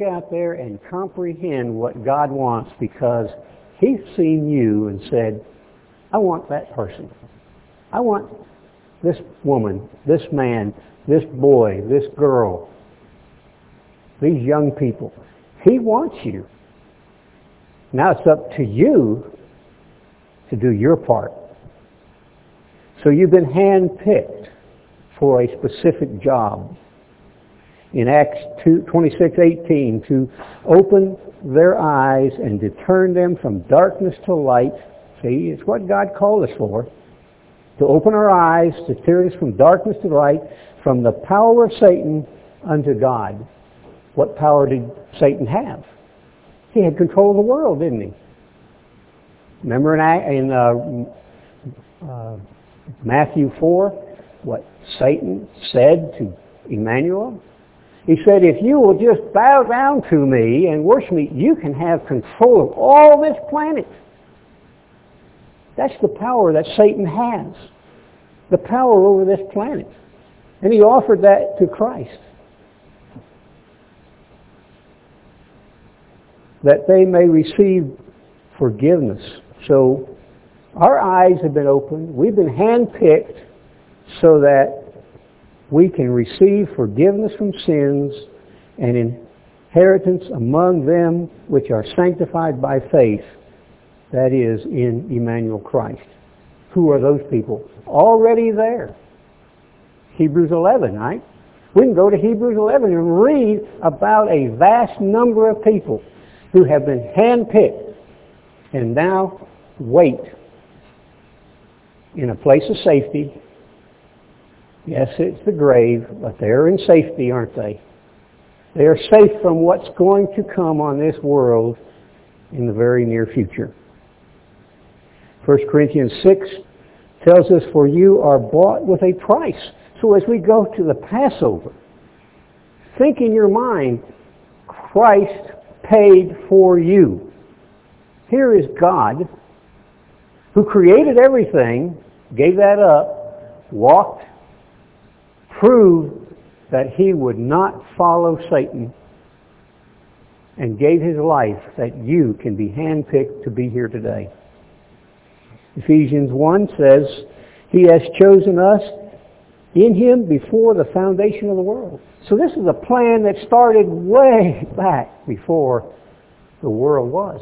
out there and comprehend what God wants because He's seen you and said, I want that person. I want this woman, this man, this boy, this girl, these young people. He wants you. Now it's up to you to do your part. So you've been handpicked for a specific job. In Acts 2, 26, 18, to open their eyes and to turn them from darkness to light. See, it's what God called us for. To open our eyes, to turn us from darkness to light, from the power of Satan unto God. What power did Satan have? He had control of the world, didn't he? Remember in, in uh, uh, Matthew 4, what Satan said to Emmanuel? He said, if you will just bow down to me and worship me, you can have control of all this planet. That's the power that Satan has. The power over this planet. And he offered that to Christ. That they may receive forgiveness. So our eyes have been opened. We've been handpicked so that we can receive forgiveness from sins and inheritance among them which are sanctified by faith, that is, in Emmanuel Christ. Who are those people? Already there. Hebrews 11, right? We can go to Hebrews 11 and read about a vast number of people who have been handpicked and now wait in a place of safety Yes, it's the grave, but they're in safety, aren't they? They are safe from what's going to come on this world in the very near future. 1 Corinthians 6 tells us, For you are bought with a price. So as we go to the Passover, think in your mind, Christ paid for you. Here is God who created everything, gave that up, walked proved that he would not follow Satan and gave his life that you can be handpicked to be here today. Ephesians 1 says, He has chosen us in Him before the foundation of the world. So this is a plan that started way back before the world was.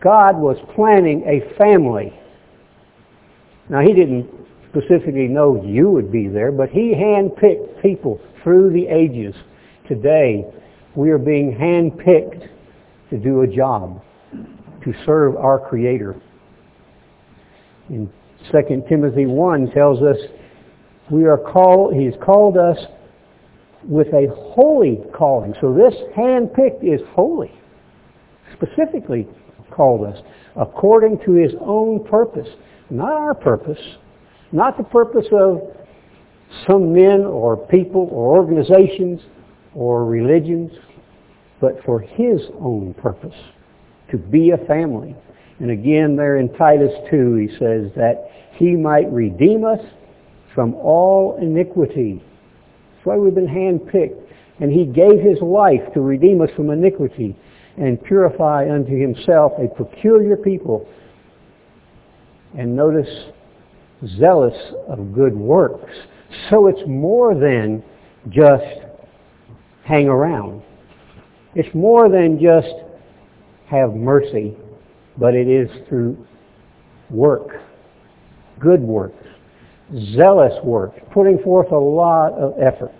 God was planning a family. Now He didn't specifically know you would be there, but he handpicked people through the ages. Today, we are being handpicked to do a job, to serve our Creator. In 2 Timothy 1 tells us we are called, He's called us with a holy calling. So this handpicked is holy. Specifically called us according to His own purpose. Not our purpose, not the purpose of some men or people or organizations or religions, but for His own purpose, to be a family. And again there in Titus 2 he says that He might redeem us from all iniquity. That's why we've been handpicked. And He gave His life to redeem us from iniquity and purify unto Himself a peculiar people. And notice zealous of good works. So it's more than just hang around. It's more than just have mercy, but it is through work, good works, zealous work, putting forth a lot of effort.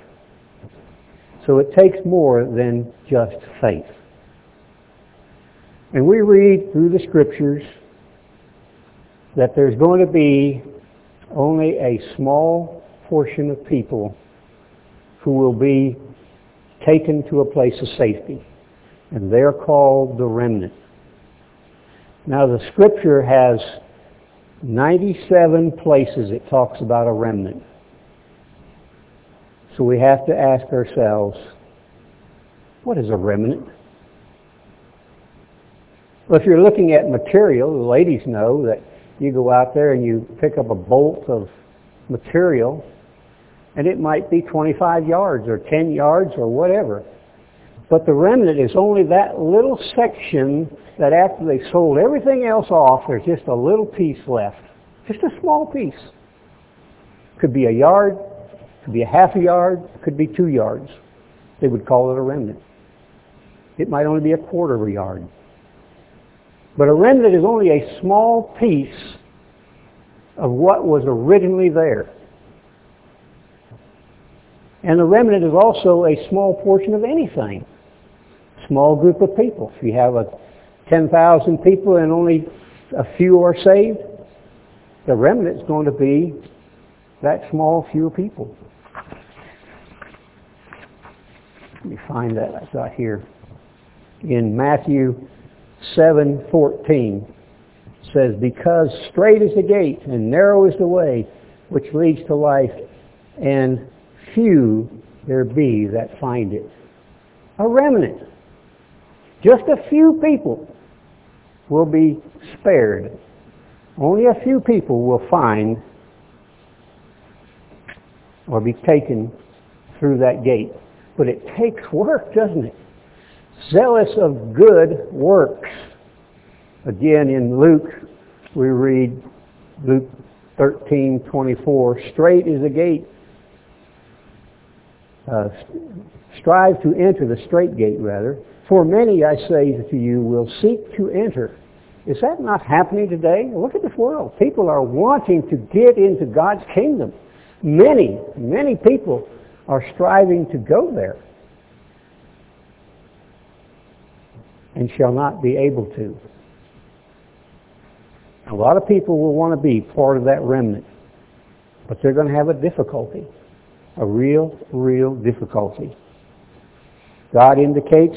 So it takes more than just faith. And we read through the scriptures that there's going to be only a small portion of people who will be taken to a place of safety. And they're called the remnant. Now the scripture has 97 places it talks about a remnant. So we have to ask ourselves, what is a remnant? Well, if you're looking at material, the ladies know that you go out there and you pick up a bolt of material and it might be 25 yards or 10 yards or whatever. But the remnant is only that little section that after they sold everything else off, there's just a little piece left. Just a small piece. Could be a yard, could be a half a yard, could be two yards. They would call it a remnant. It might only be a quarter of a yard. But a remnant is only a small piece of what was originally there. And the remnant is also a small portion of anything. Small group of people. If you have a 10,000 people and only a few are saved, the remnant is going to be that small few people. Let me find that I got here. In Matthew 7:14 says, "Because straight is the gate and narrow is the way which leads to life, and few there be that find it." A remnant. Just a few people will be spared. Only a few people will find or be taken through that gate. But it takes work, doesn't it? Zealous of good works. Again, in Luke, we read Luke 13:24. Straight is the gate. Uh, strive to enter the straight gate, rather. For many, I say to you, will seek to enter. Is that not happening today? Look at this world. People are wanting to get into God's kingdom. Many, many people are striving to go there and shall not be able to. A lot of people will want to be part of that remnant, but they're going to have a difficulty, a real, real difficulty. God indicates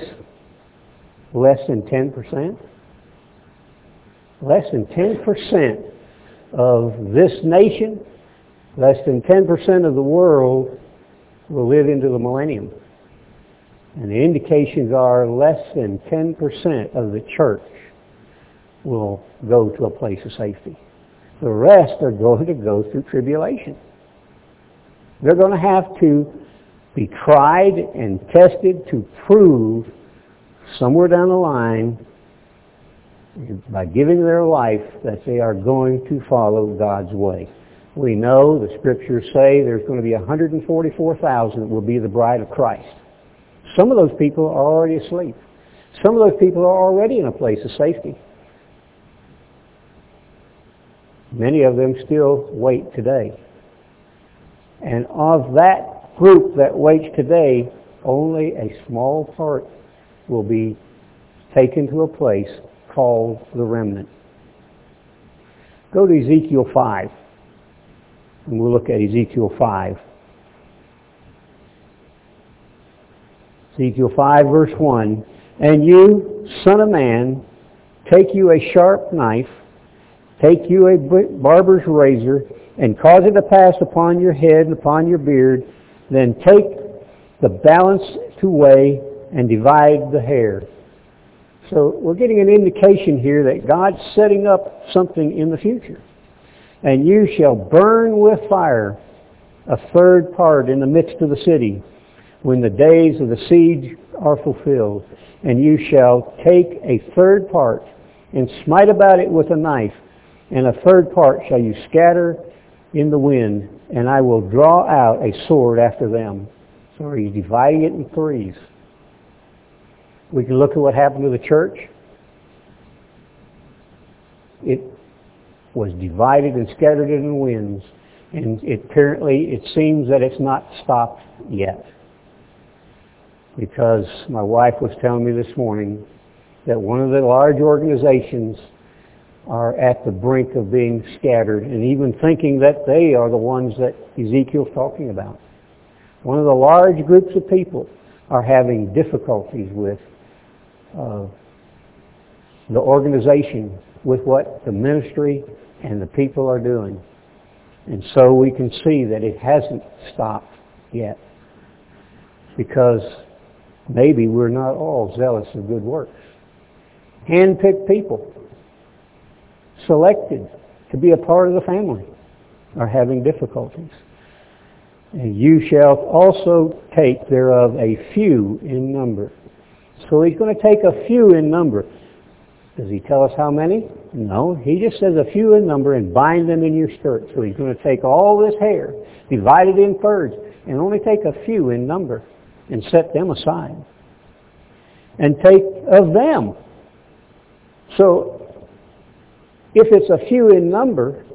less than 10%. Less than 10% of this nation Less than 10% of the world will live into the millennium. And the indications are less than 10% of the church will go to a place of safety. The rest are going to go through tribulation. They're going to have to be tried and tested to prove somewhere down the line by giving their life that they are going to follow God's way. We know the scriptures say there's going to be 144,000 that will be the bride of Christ. Some of those people are already asleep. Some of those people are already in a place of safety. Many of them still wait today. And of that group that waits today, only a small part will be taken to a place called the remnant. Go to Ezekiel 5. And we'll look at Ezekiel 5. Ezekiel 5 verse 1. And you, son of man, take you a sharp knife, take you a barber's razor, and cause it to pass upon your head and upon your beard. Then take the balance to weigh and divide the hair. So we're getting an indication here that God's setting up something in the future. And you shall burn with fire a third part in the midst of the city when the days of the siege are fulfilled. And you shall take a third part and smite about it with a knife, and a third part shall you scatter in the wind, and I will draw out a sword after them. So he's dividing it in threes. We can look at what happened to the church. It was divided and scattered in the winds. And it apparently, it seems that it's not stopped yet. Because my wife was telling me this morning that one of the large organizations are at the brink of being scattered and even thinking that they are the ones that Ezekiel's talking about. One of the large groups of people are having difficulties with uh, the organization, with what the ministry and the people are doing. And so we can see that it hasn't stopped yet. Because maybe we're not all zealous of good works. Hand-picked people, selected to be a part of the family, are having difficulties. And you shall also take thereof a few in number. So he's going to take a few in number. Does he tell us how many? No. He just says a few in number and bind them in your skirt. So he's going to take all this hair, divide it in thirds, and only take a few in number and set them aside. And take of them. So if it's a few in number,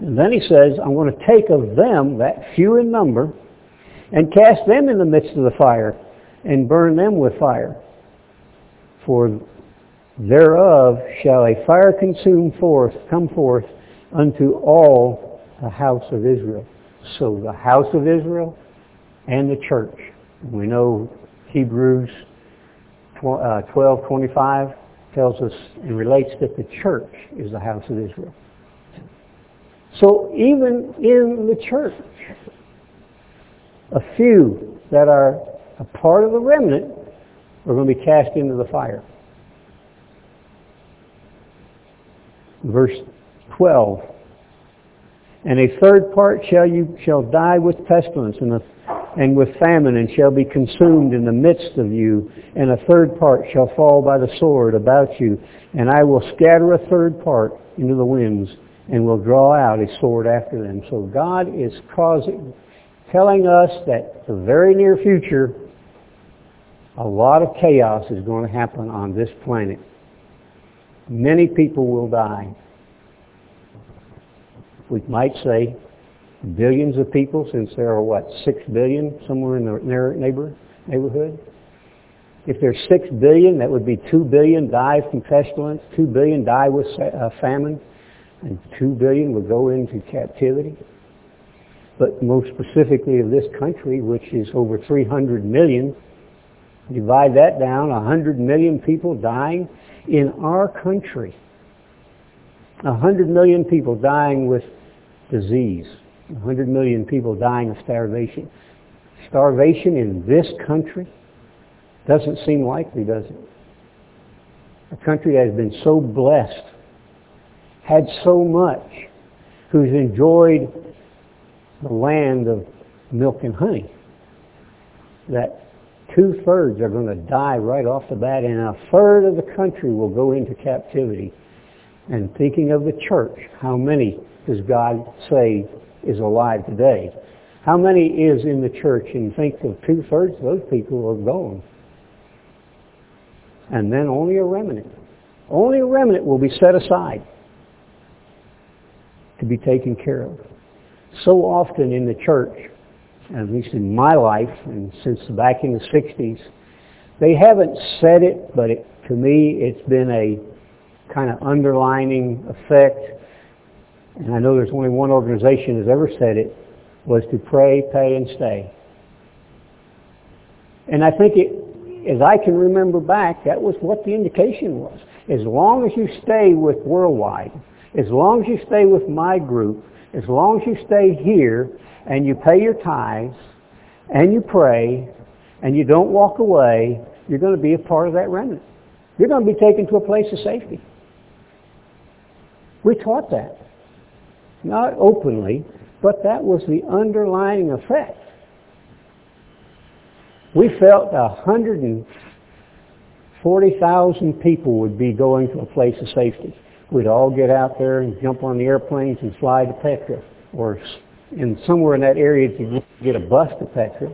and then he says, I'm going to take of them, that few in number, and cast them in the midst of the fire and burn them with fire. For thereof shall a fire consume forth, come forth unto all the house of Israel. So the house of Israel and the church. We know Hebrews 12:25 uh, tells us and relates that the church is the house of Israel. So even in the church, a few that are a part of the remnant are going to be cast into the fire. Verse 12. And a third part shall you shall die with pestilence and, a, and with famine and shall be consumed in the midst of you and a third part shall fall by the sword about you and I will scatter a third part into the winds and will draw out a sword after them. So God is causing telling us that the very near future, a lot of chaos is going to happen on this planet. Many people will die. We might say billions of people since there are, what, six billion somewhere in the neighbor, neighborhood? If there's six billion, that would be two billion die from pestilence, two billion die with uh, famine, and two billion would go into captivity but most specifically of this country, which is over 300 million. Divide that down, 100 million people dying in our country. 100 million people dying with disease. 100 million people dying of starvation. Starvation in this country doesn't seem likely, does it? A country that has been so blessed, had so much, who's enjoyed the land of milk and honey, that two-thirds are going to die right off the bat, and a third of the country will go into captivity. And thinking of the church, how many does God say is alive today? How many is in the church? And think of two-thirds of those people are gone. And then only a remnant. Only a remnant will be set aside to be taken care of so often in the church, at least in my life, and since back in the 60s, they haven't said it, but it, to me it's been a kind of underlining effect. And I know there's only one organization that's ever said it, was to pray, pay, and stay. And I think it, as I can remember back, that was what the indication was. As long as you stay with Worldwide, as long as you stay with my group, as long as you stay here and you pay your tithes and you pray and you don't walk away, you're going to be a part of that remnant. You're going to be taken to a place of safety. We taught that. Not openly, but that was the underlying effect. We felt 140,000 people would be going to a place of safety. We'd all get out there and jump on the airplanes and fly to Petra or in somewhere in that area to get a bus to Petra.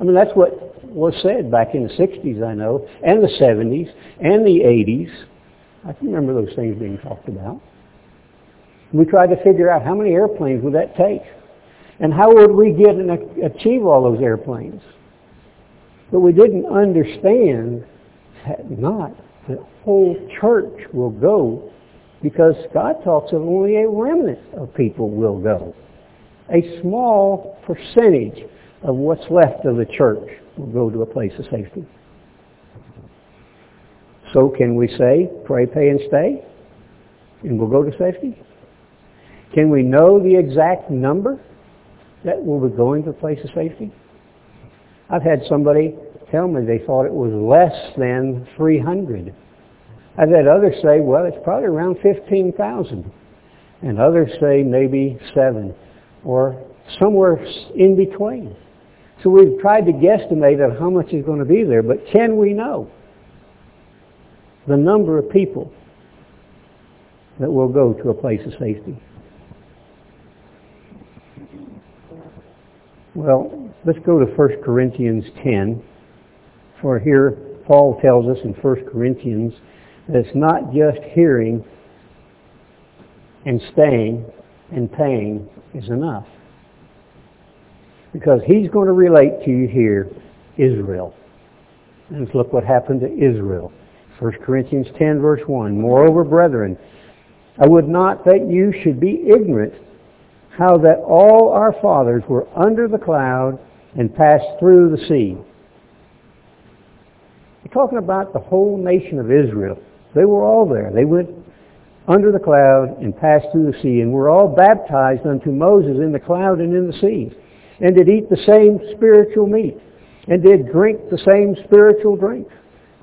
I mean, that's what was said back in the 60s, I know, and the 70s, and the 80s. I can remember those things being talked about. We tried to figure out how many airplanes would that take? And how would we get and achieve all those airplanes? But we didn't understand that not the whole church will go because God talks of only a remnant of people will go. A small percentage of what's left of the church will go to a place of safety. So can we say, pray, pay, and stay? And we'll go to safety? Can we know the exact number that will be going to a place of safety? I've had somebody tell me they thought it was less than 300 I've had others say, well, it's probably around 15,000. And others say maybe 7 or somewhere in between. So we've tried to guesstimate of how much is going to be there, but can we know? the number of people that will go to a place of safety. Well, let's go to 1 Corinthians 10. For here, Paul tells us in 1 Corinthians that it's not just hearing and staying and paying is enough. Because he's going to relate to you here Israel. And let's look what happened to Israel. 1 Corinthians 10 verse 1. Moreover, brethren, I would not that you should be ignorant how that all our fathers were under the cloud and passed through the sea. You're talking about the whole nation of Israel. They were all there. They went under the cloud and passed through the sea and were all baptized unto Moses in the cloud and in the sea and did eat the same spiritual meat and did drink the same spiritual drink.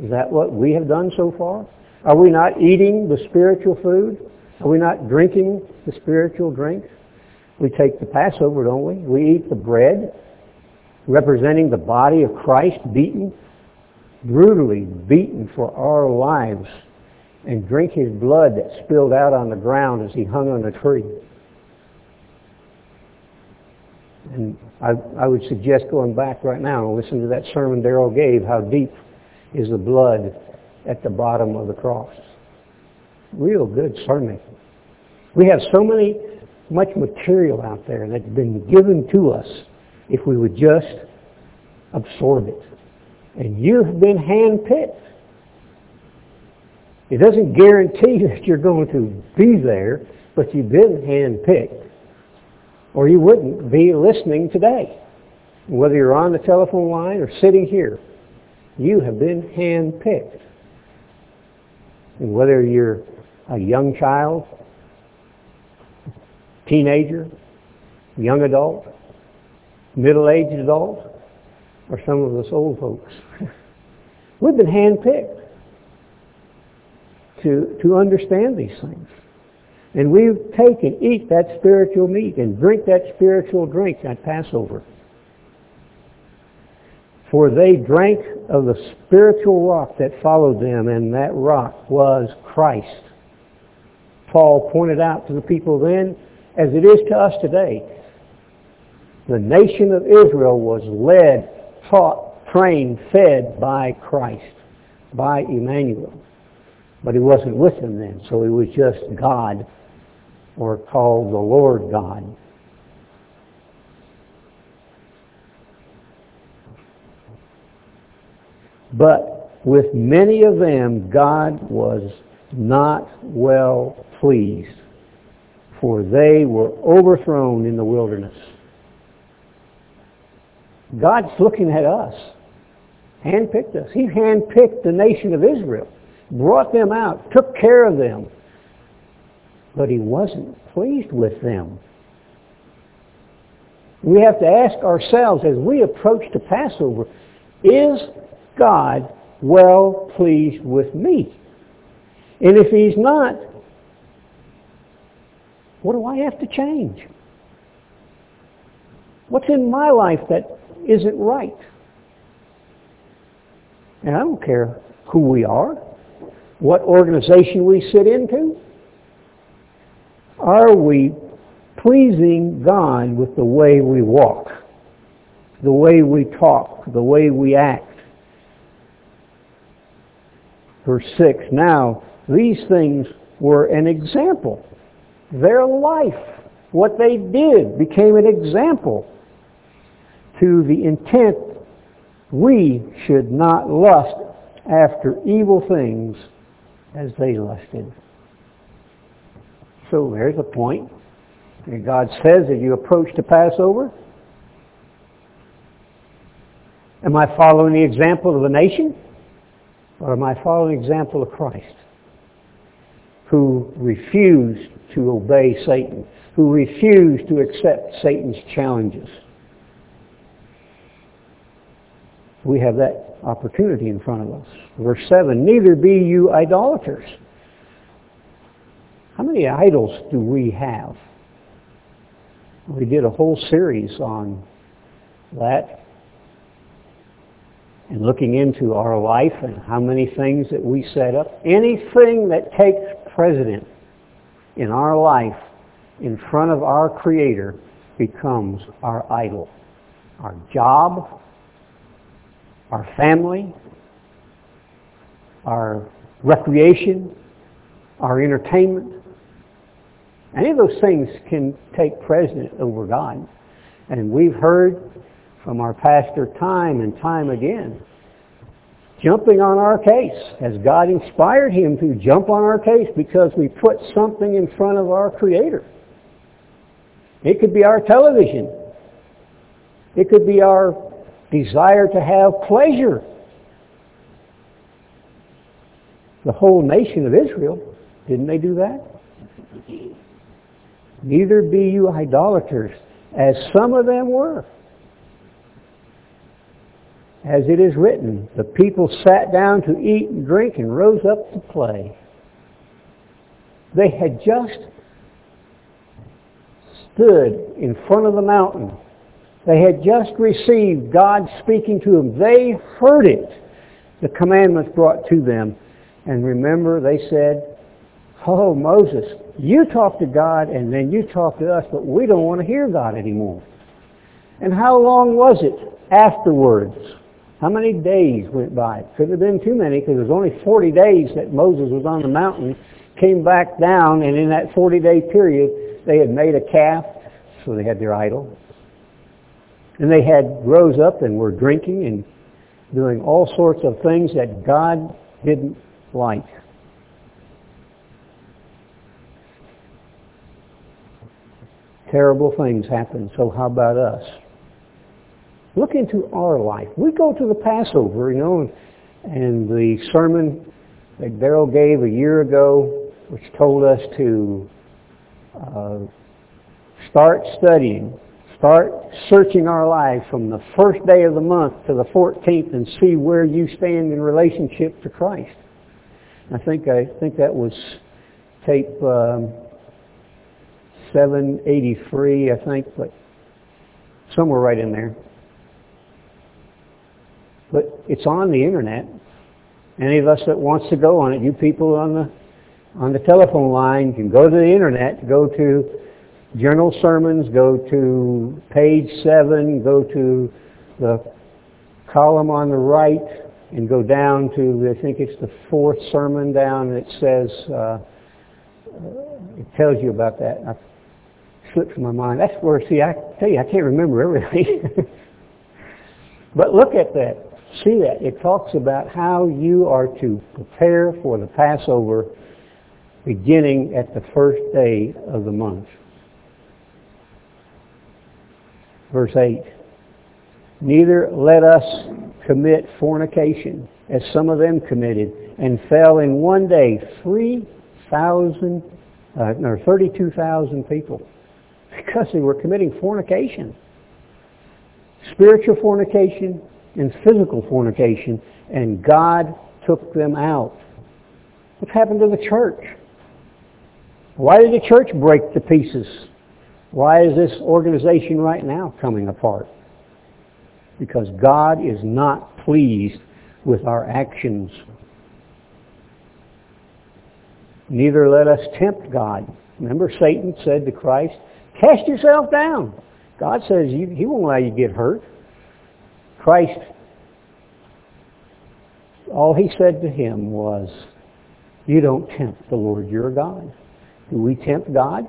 Is that what we have done so far? Are we not eating the spiritual food? Are we not drinking the spiritual drink? We take the Passover, don't we? We eat the bread representing the body of Christ beaten, brutally beaten for our lives, and drink his blood that spilled out on the ground as he hung on a tree. And I, I would suggest going back right now and listen to that sermon Daryl gave, how deep is the blood at the bottom of the cross. Real good sermon. We have so many, much material out there that's been given to us if we would just absorb it. And you've been handpicked. It doesn't guarantee that you're going to be there, but you've been handpicked. Or you wouldn't be listening today. Whether you're on the telephone line or sitting here, you have been handpicked. And whether you're a young child, teenager, young adult, middle-aged adult, or some of us old folks, we've been handpicked to, to understand these things. And we've taken, eat that spiritual meat and drink that spiritual drink at Passover. For they drank of the spiritual rock that followed them, and that rock was Christ. Paul pointed out to the people then, as it is to us today, the nation of Israel was led, taught, trained, fed by Christ, by Emmanuel. But he wasn't with them then, so he was just God, or called the Lord God. But with many of them God was not well pleased, for they were overthrown in the wilderness. God's looking at us, handpicked us. He handpicked the nation of Israel, brought them out, took care of them, but he wasn't pleased with them. We have to ask ourselves as we approach the Passover, is God well pleased with me? And if he's not, what do I have to change? What's in my life that isn't right? And I don't care who we are, what organization we sit into. Are we pleasing God with the way we walk, the way we talk, the way we act? Verse 6, now these things were an example. Their life, what they did, became an example to the intent we should not lust after evil things as they lusted. So there's a point. And God says as you approach the Passover, am I following the example of the nation? Or am I following the example of Christ? Who refused to obey Satan, who refused to accept Satan's challenges. We have that opportunity in front of us. Verse 7, neither be you idolaters. How many idols do we have? We did a whole series on that. and looking into our life and how many things that we set up, anything that takes precedent in our life in front of our Creator becomes our idol. Our job, our family, our recreation, our entertainment. Any of those things can take precedent over God. And we've heard from our pastor time and time again, jumping on our case. Has God inspired him to jump on our case because we put something in front of our Creator? It could be our television. It could be our desire to have pleasure. The whole nation of Israel, didn't they do that? Neither be you idolaters, as some of them were. As it is written, the people sat down to eat and drink and rose up to play. They had just stood in front of the mountain. They had just received God speaking to them. They heard it, the commandments brought to them. And remember, they said, Oh, Moses, you talk to God and then you talk to us, but we don't want to hear God anymore. And how long was it afterwards? How many days went by? It couldn't have been too many because it was only 40 days that Moses was on the mountain, came back down, and in that 40-day period, they had made a calf, so they had their idol. And they had rose up and were drinking and doing all sorts of things that God didn't like. Terrible things happen, so how about us? Look into our life. We go to the Passover, you know, and the sermon that Daryl gave a year ago, which told us to uh, start studying, start searching our lives from the first day of the month to the 14th and see where you stand in relationship to Christ. I think I think that was tape um, 783, I think, but somewhere right in there. But it's on the internet. Any of us that wants to go on it, you people on the on the telephone line can go to the internet, go to Journal Sermons, go to page 7, go to the column on the right, and go down to, I think it's the fourth sermon down, it says, uh, it tells you about that. I slipped from my mind. That's where, see, I tell you, I can't remember everything. but look at that see that. It talks about how you are to prepare for the Passover beginning at the first day of the month. Verse 8. Neither let us commit fornication, as some of them committed, and fell in one day 3,000, uh, no, 32,000 people, because they were committing fornication. Spiritual fornication, in physical fornication, and God took them out. What happened to the church? Why did the church break to pieces? Why is this organization right now coming apart? Because God is not pleased with our actions. Neither let us tempt God. Remember Satan said to Christ, cast yourself down. God says he won't allow you to get hurt. Christ, all he said to him was, you don't tempt the Lord your God. Do we tempt God?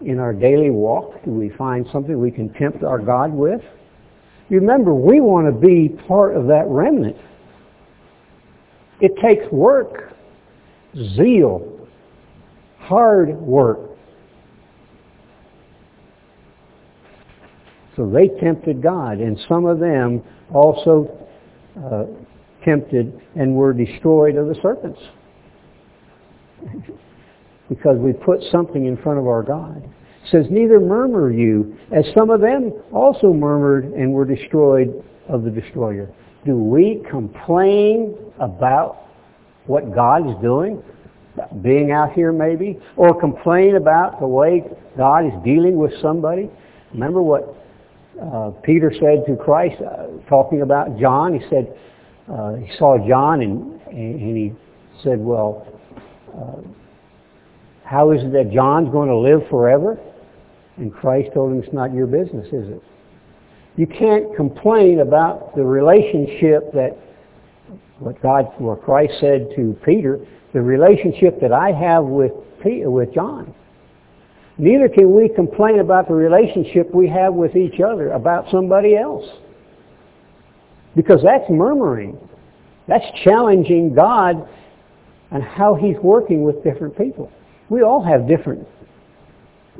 In our daily walk, do we find something we can tempt our God with? Remember, we want to be part of that remnant. It takes work, zeal, hard work So they tempted God, and some of them also uh, tempted and were destroyed of the serpents. because we put something in front of our God. It says, neither murmur you, as some of them also murmured and were destroyed of the destroyer. Do we complain about what God is doing? Being out here maybe? Or complain about the way God is dealing with somebody? Remember what uh, Peter said to Christ, uh, talking about John, he said, uh, he saw John and, and he said, well, uh, how is it that John's going to live forever? And Christ told him, it's not your business, is it? You can't complain about the relationship that what God, what Christ said to Peter, the relationship that I have with Peter, with John. Neither can we complain about the relationship we have with each other about somebody else. Because that's murmuring. That's challenging God and how He's working with different people. We all have different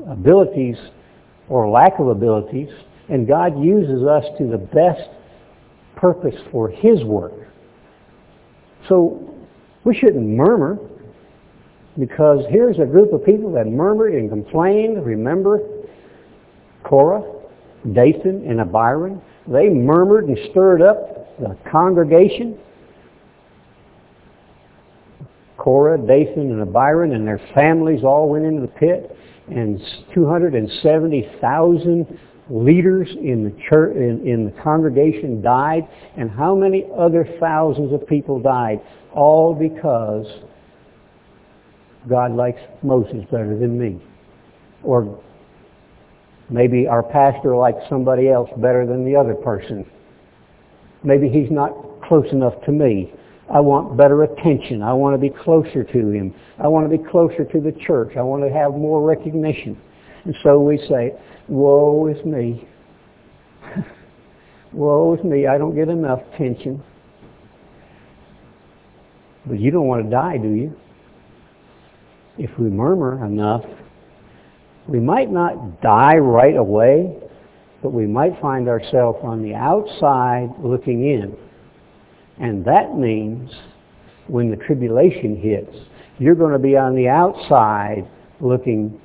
abilities or lack of abilities, and God uses us to the best purpose for His work. So we shouldn't murmur because here's a group of people that murmured and complained. Remember Korah, Dathan, and Abiram? They murmured and stirred up the congregation. Korah, Dathan, and Abiram and their families all went into the pit, and 270,000 leaders in the church, in, in the congregation died, and how many other thousands of people died? All because God likes Moses better than me. Or maybe our pastor likes somebody else better than the other person. Maybe he's not close enough to me. I want better attention. I want to be closer to him. I want to be closer to the church. I want to have more recognition. And so we say, woe is me. woe is me. I don't get enough attention. But you don't want to die, do you? If we murmur enough, we might not die right away, but we might find ourselves on the outside looking in. And that means when the tribulation hits, you're going to be on the outside looking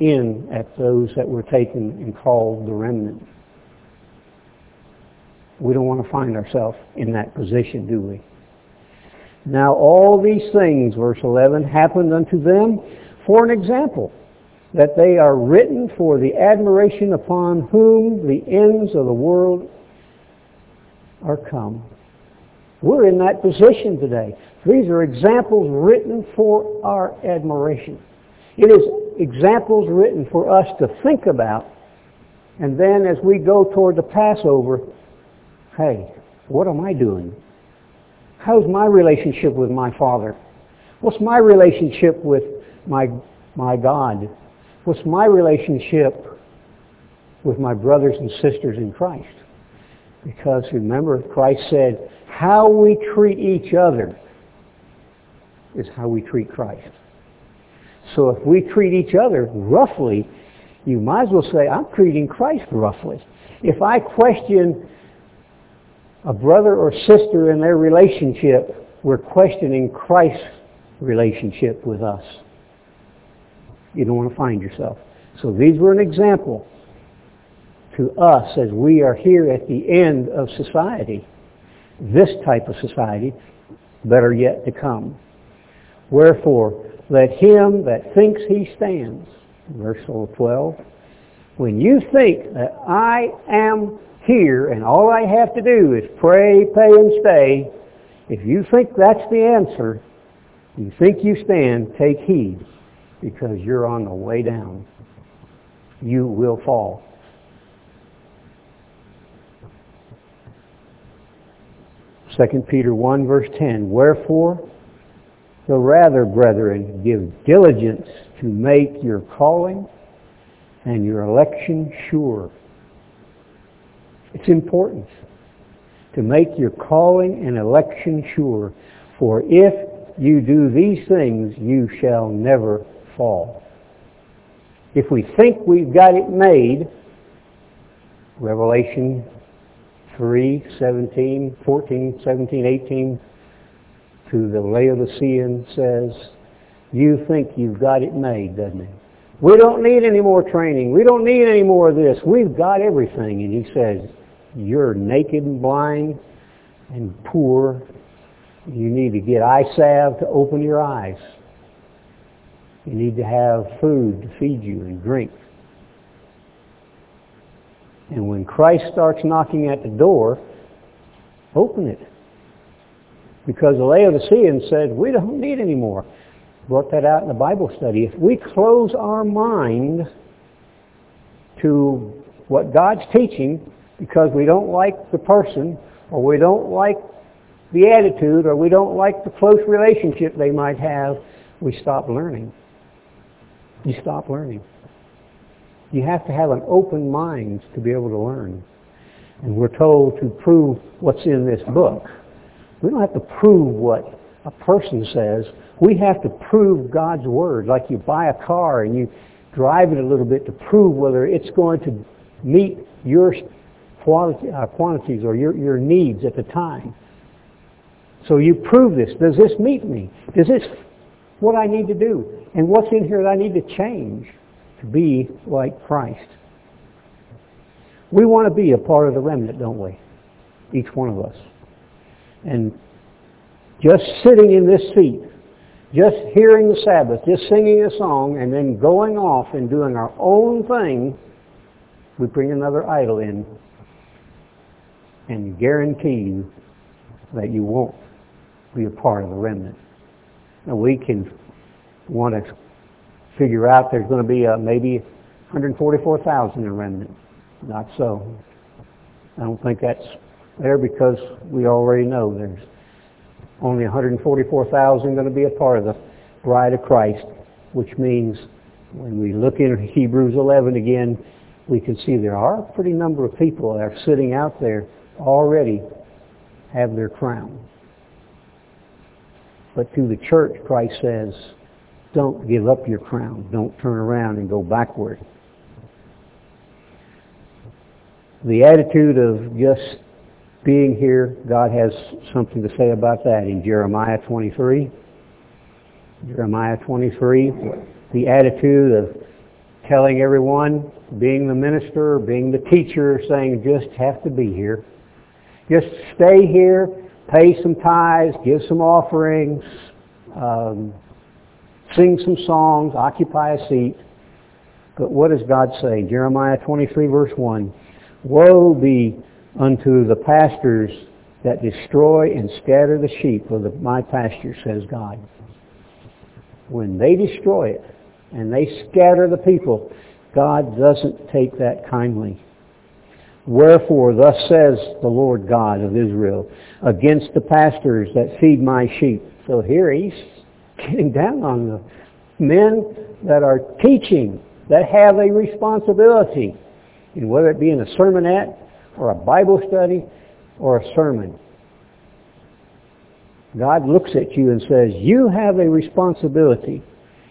in at those that were taken and called the remnant. We don't want to find ourselves in that position, do we? Now all these things, verse 11, happened unto them for an example, that they are written for the admiration upon whom the ends of the world are come. We're in that position today. These are examples written for our admiration. It is examples written for us to think about, and then as we go toward the Passover, hey, what am I doing? How's my relationship with my Father? What's my relationship with my, my God? What's my relationship with my brothers and sisters in Christ? Because remember, Christ said, how we treat each other is how we treat Christ. So if we treat each other roughly, you might as well say, I'm treating Christ roughly. If I question a brother or sister in their relationship, we're questioning Christ's relationship with us. You don't want to find yourself. So these were an example to us as we are here at the end of society. This type of society, better yet to come. Wherefore, let him that thinks he stands, verse 12, when you think that I am here and all I have to do is pray, pay, and stay, if you think that's the answer, you think you stand, take heed because you're on the way down. You will fall. Second Peter 1 verse 10, Wherefore, the rather, brethren, give diligence to make your calling and your election sure. It's important to make your calling and election sure. For if you do these things, you shall never fall. If we think we've got it made, Revelation 3, 17, 14, 17, 18, to the Laodicean says, you think you've got it made, doesn't it? We don't need any more training. We don't need any more of this. We've got everything. And he says, you're naked and blind and poor. You need to get eye salve to open your eyes. You need to have food to feed you and drink. And when Christ starts knocking at the door, open it. Because the Laodiceans said, we don't need any more. Brought that out in the Bible study. If we close our mind to what God's teaching because we don't like the person or we don't like the attitude or we don't like the close relationship they might have, we stop learning. You stop learning. You have to have an open mind to be able to learn. And we're told to prove what's in this book. We don't have to prove what a person says. We have to prove God's Word. Like you buy a car and you drive it a little bit to prove whether it's going to meet your quality, uh, quantities or your, your needs at the time. So you prove this. Does this meet me? Does this what I need to do? And what's in here that I need to change to be like Christ? We want to be a part of the remnant, don't we? Each one of us. And just sitting in this seat, just hearing the Sabbath, just singing a song, and then going off and doing our own thing, we bring another idol in and guarantee that you won't be a part of the remnant. And we can want to figure out there's going to be a, maybe 144,000 in the remnant. Not so. I don't think that's there because we already know there's only 144,000 going to be a part of the bride of Christ, which means when we look in Hebrews 11 again, we can see there are a pretty number of people that are sitting out there already have their crown. But to the church, Christ says, don't give up your crown. Don't turn around and go backward. The attitude of just being here, God has something to say about that in Jeremiah 23. Jeremiah 23, the attitude of telling everyone, being the minister, being the teacher, saying just have to be here. Just stay here, pay some tithes, give some offerings, um, sing some songs, occupy a seat. But what does God say? Jeremiah 23 verse 1. Woe be unto the pastors that destroy and scatter the sheep of the, my pasture, says God. When they destroy it and they scatter the people, God doesn't take that kindly. Wherefore, thus says the Lord God of Israel, against the pastors that feed my sheep. So here he's getting down on the men that are teaching, that have a responsibility, and whether it be in a sermonette or a Bible study or a sermon. God looks at you and says, you have a responsibility,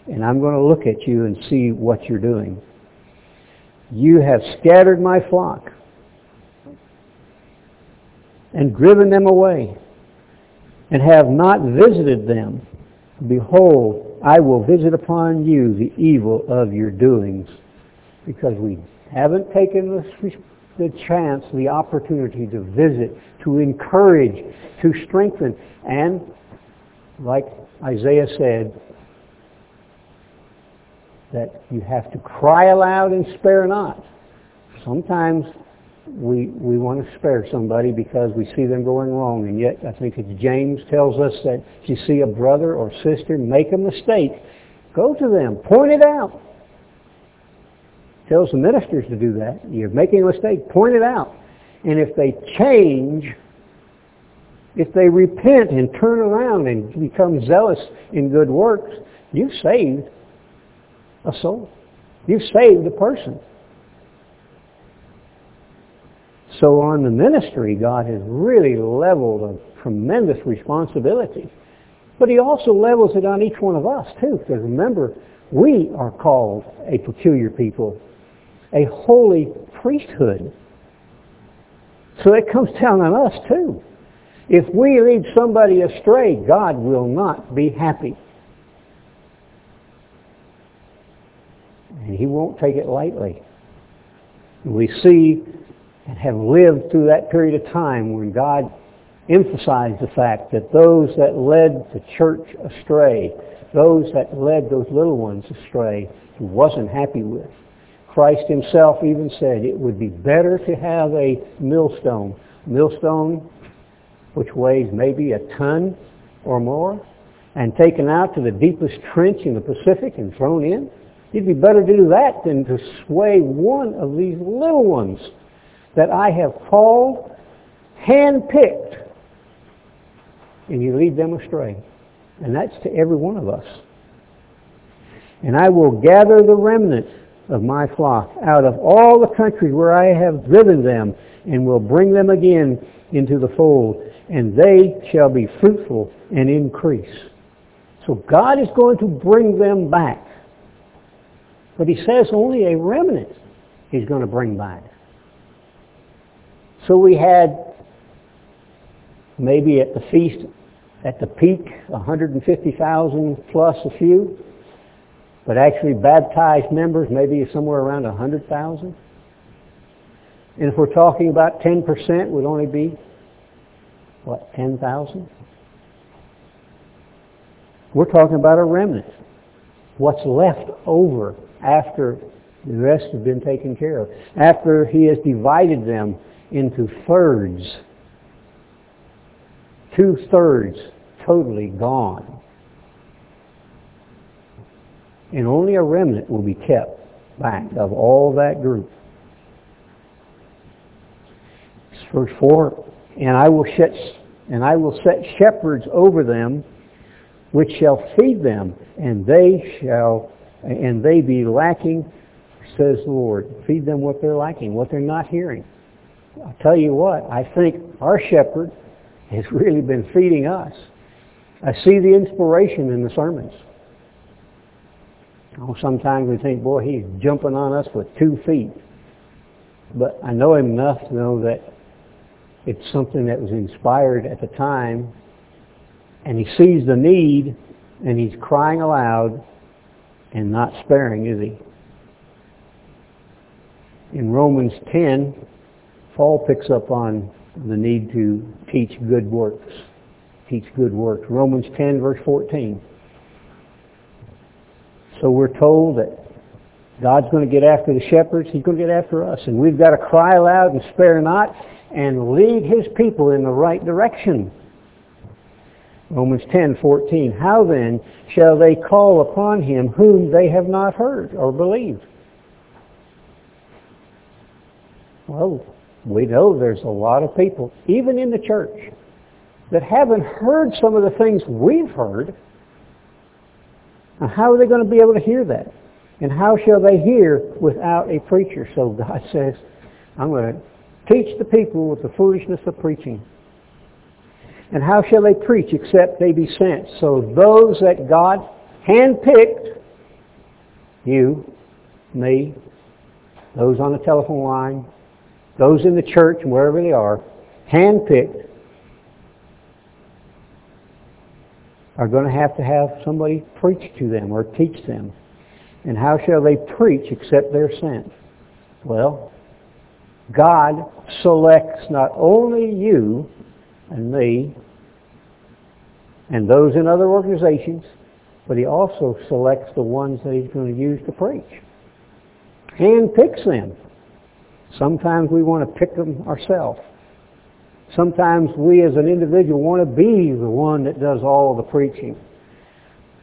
and I'm going to look at you and see what you're doing. You have scattered my flock and driven them away, and have not visited them. Behold, I will visit upon you the evil of your doings, because we haven't taken the, the chance, the opportunity to visit, to encourage, to strengthen, and like Isaiah said, that you have to cry aloud and spare not. Sometimes we, we want to spare somebody because we see them going wrong. And yet, I think it's James tells us that if you see a brother or sister make a mistake, go to them, point it out. Tells the ministers to do that. You're making a mistake, point it out. And if they change, if they repent and turn around and become zealous in good works, you've saved a soul. You've saved a person. So on the ministry, God has really leveled a tremendous responsibility. But he also levels it on each one of us too. Because remember, we are called a peculiar people, a holy priesthood. So it comes down on us too. If we lead somebody astray, God will not be happy. And he won't take it lightly. We see and have lived through that period of time when God emphasized the fact that those that led the church astray, those that led those little ones astray, he wasn't happy with. Christ himself even said it would be better to have a millstone, millstone which weighs maybe a ton or more, and taken out to the deepest trench in the Pacific and thrown in. It'd be better to do that than to sway one of these little ones that I have called, hand-picked, and you lead them astray. And that's to every one of us. And I will gather the remnant of my flock out of all the countries where I have driven them and will bring them again into the fold and they shall be fruitful and increase. So God is going to bring them back. But he says only a remnant he's going to bring back. So we had maybe at the feast, at the peak, 150,000 plus a few but actually baptized members maybe somewhere around 100,000. And if we're talking about 10% it would only be, what, 10,000? We're talking about a remnant. What's left over after the rest have been taken care of. After he has divided them into thirds. Two thirds totally gone and only a remnant will be kept back of all that group. Verse 4, and I will set, and I will set shepherds over them, which shall feed them, and they shall, and they be lacking, says the Lord. Feed them what they're lacking, what they're not hearing. I'll tell you what, I think our shepherd has really been feeding us. I see the inspiration in the sermons. Oh, sometimes we think, boy, he's jumping on us with two feet. But I know him enough to know that it's something that was inspired at the time, and he sees the need, and he's crying aloud and not sparing, is he? In Romans 10, Paul picks up on the need to teach good works. Teach good works. Romans 10, verse 14. So we're told that God's going to get after the shepherds. He's going to get after us. And we've got to cry aloud and spare not and lead his people in the right direction. Romans 10:14. How then shall they call upon him whom they have not heard or believed? Well, we know there's a lot of people, even in the church, that haven't heard some of the things we've heard now, how are they going to be able to hear that? And how shall they hear without a preacher? So God says, I'm going to teach the people with the foolishness of preaching. And how shall they preach except they be sent? So those that God handpicked, you, me, those on the telephone line, those in the church, wherever they are, handpicked, are going to have to have somebody preach to them or teach them. And how shall they preach except they're sent? Well, God selects not only you and me and those in other organizations, but he also selects the ones that he's going to use to preach. Hand picks them. Sometimes we want to pick them ourselves. Sometimes we as an individual want to be the one that does all the preaching.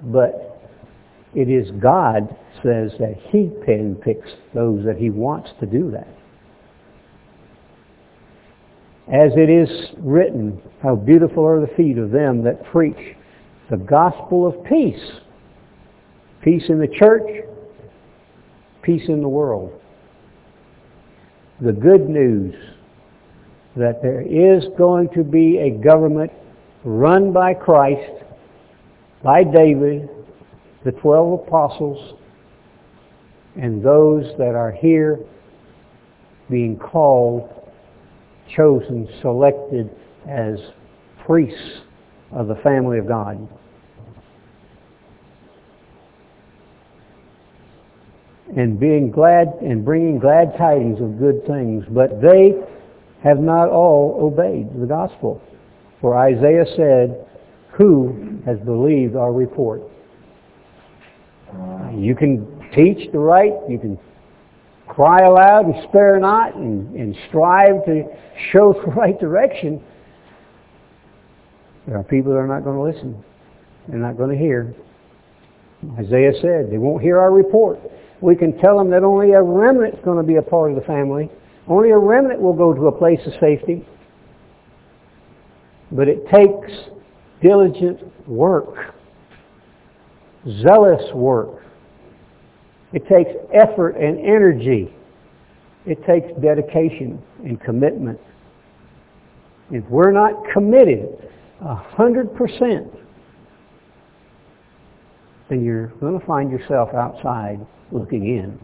But it is God says that he picks those that he wants to do that. As it is written, how beautiful are the feet of them that preach the gospel of peace. Peace in the church, peace in the world. The good news that there is going to be a government run by Christ, by David, the twelve apostles, and those that are here being called, chosen, selected as priests of the family of God. And being glad and bringing glad tidings of good things, but they have not all obeyed the gospel. For Isaiah said, who has believed our report? You can teach the right, you can cry aloud and spare not and, and strive to show the right direction, there are people that are not going to listen. They're not going to hear. Isaiah said, they won't hear our report. We can tell them that only a remnant is going to be a part of the family. Only a remnant will go to a place of safety. But it takes diligent work, zealous work. It takes effort and energy. It takes dedication and commitment. If we're not committed a hundred percent, then you're going to find yourself outside looking in.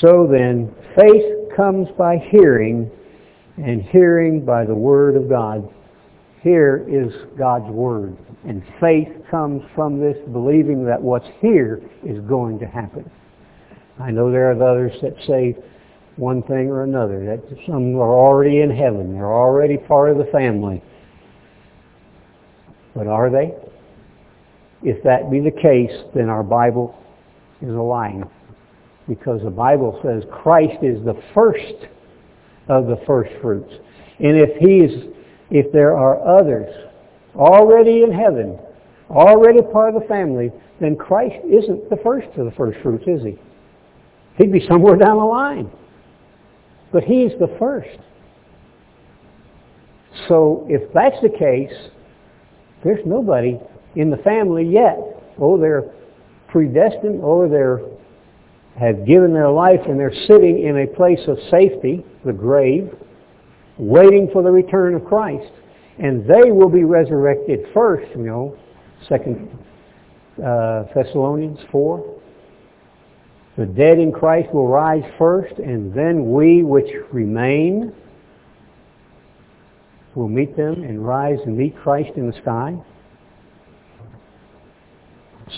So then, faith comes by hearing, and hearing by the Word of God. Here is God's Word. And faith comes from this believing that what's here is going to happen. I know there are others that say one thing or another, that some are already in heaven. They're already part of the family. But are they? If that be the case, then our Bible is a lie. Because the Bible says Christ is the first of the first fruits. And if he is, if there are others already in heaven, already part of the family, then Christ isn't the first of the first fruits, is he? He'd be somewhere down the line. But he's the first. So if that's the case, there's nobody in the family yet. Oh, they're predestined, or they're have given their life and they're sitting in a place of safety, the grave, waiting for the return of Christ. And they will be resurrected first, you know, Second uh, Thessalonians 4. The dead in Christ will rise first, and then we which remain will meet them and rise and meet Christ in the sky.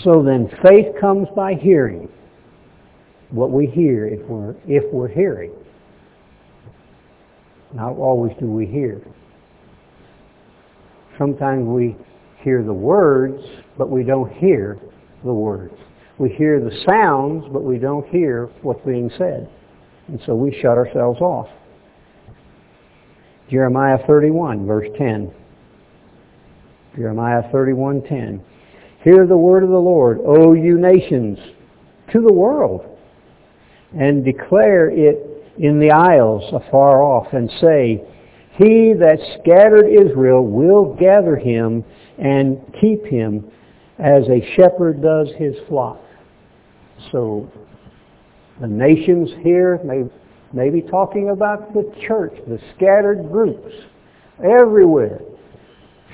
So then faith comes by hearing what we hear if we're, if we're hearing. Not always do we hear. Sometimes we hear the words, but we don't hear the words. We hear the sounds, but we don't hear what's being said. And so we shut ourselves off. Jeremiah 31, verse 10. Jeremiah 31:10. Hear the word of the Lord, O you nations, to the world, and declare it in the isles afar off, and say, He that scattered Israel will gather him and keep him as a shepherd does his flock. So the nations here may, may be talking about the church, the scattered groups everywhere,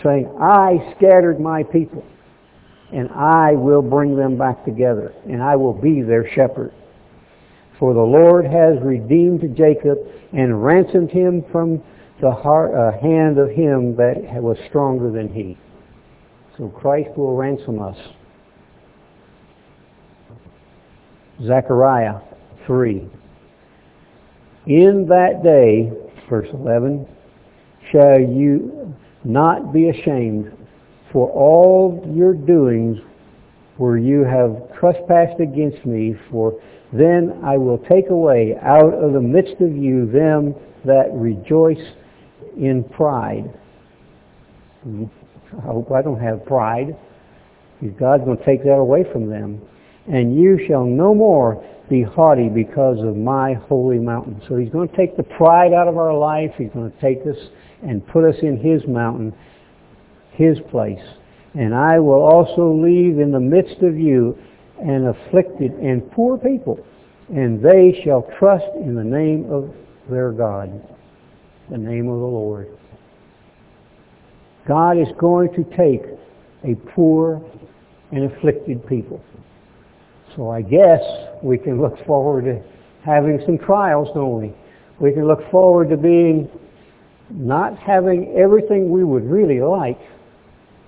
saying, I scattered my people, and I will bring them back together, and I will be their shepherd. For the Lord has redeemed Jacob and ransomed him from the heart, uh, hand of him that was stronger than he. So Christ will ransom us. Zechariah 3. In that day, verse 11, shall you not be ashamed for all your doings where you have trespassed against me, for then I will take away out of the midst of you them that rejoice in pride. I hope I don't have pride. Because God's going to take that away from them. And you shall no more be haughty because of my holy mountain. So he's going to take the pride out of our life. He's going to take us and put us in his mountain, his place. And I will also leave in the midst of you an afflicted and poor people, and they shall trust in the name of their God, the name of the Lord. God is going to take a poor and afflicted people. So I guess we can look forward to having some trials, don't we? We can look forward to being not having everything we would really like.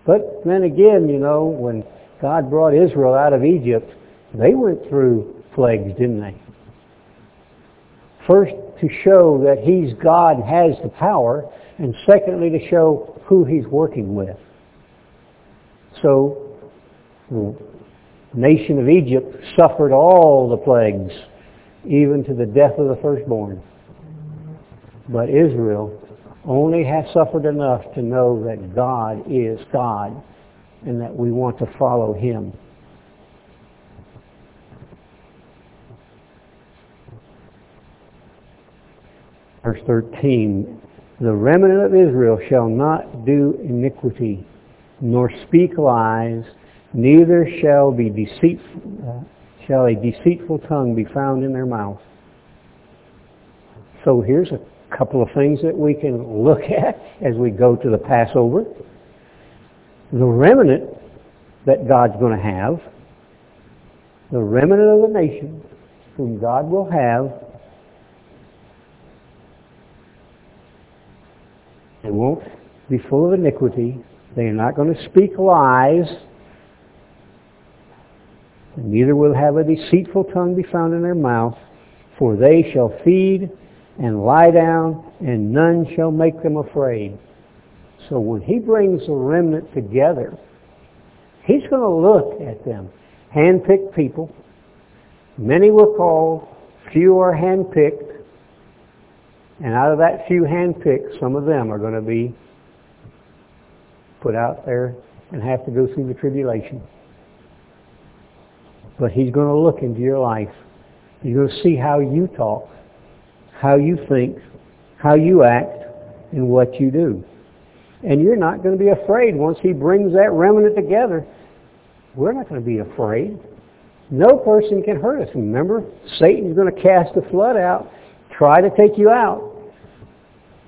But then again, you know, when God brought Israel out of Egypt, they went through plagues, didn't they? First, to show that He's God has the power, and secondly, to show who He's working with. So, nation of Egypt suffered all the plagues, even to the death of the firstborn. But Israel only has suffered enough to know that God is God and that we want to follow Him. Verse 13, the remnant of Israel shall not do iniquity, nor speak lies, neither shall be deceitful, uh, shall a deceitful tongue be found in their mouth. So here's a couple of things that we can look at as we go to the Passover. The remnant that God's going to have, the remnant of the nation whom God will have, they won't be full of iniquity. They are not going to speak lies. Neither will have a deceitful tongue be found in their mouth, for they shall feed and lie down, and none shall make them afraid. So when he brings the remnant together, he's going to look at them. Hand-picked people. Many were called, few are hand-picked. And out of that few hand-picked, some of them are going to be put out there and have to go through the tribulation. But he's going to look into your life. He's going to see how you talk how you think, how you act, and what you do. And you're not going to be afraid once he brings that remnant together. We're not going to be afraid. No person can hurt us. Remember, Satan's going to cast the flood out, try to take you out.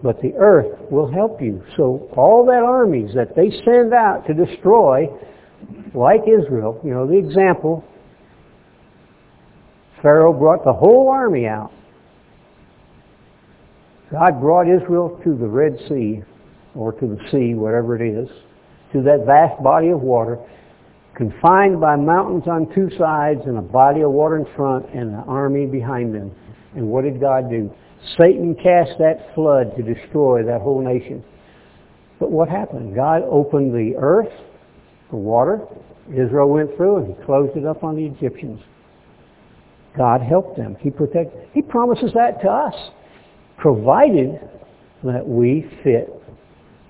But the earth will help you. So all that armies that they send out to destroy, like Israel, you know, the example, Pharaoh brought the whole army out. God brought Israel to the Red Sea, or to the sea, whatever it is, to that vast body of water, confined by mountains on two sides and a body of water in front and an army behind them. And what did God do? Satan cast that flood to destroy that whole nation. But what happened? God opened the earth, the water. Israel went through and he closed it up on the Egyptians. God helped them. He protected. He promises that to us provided that we fit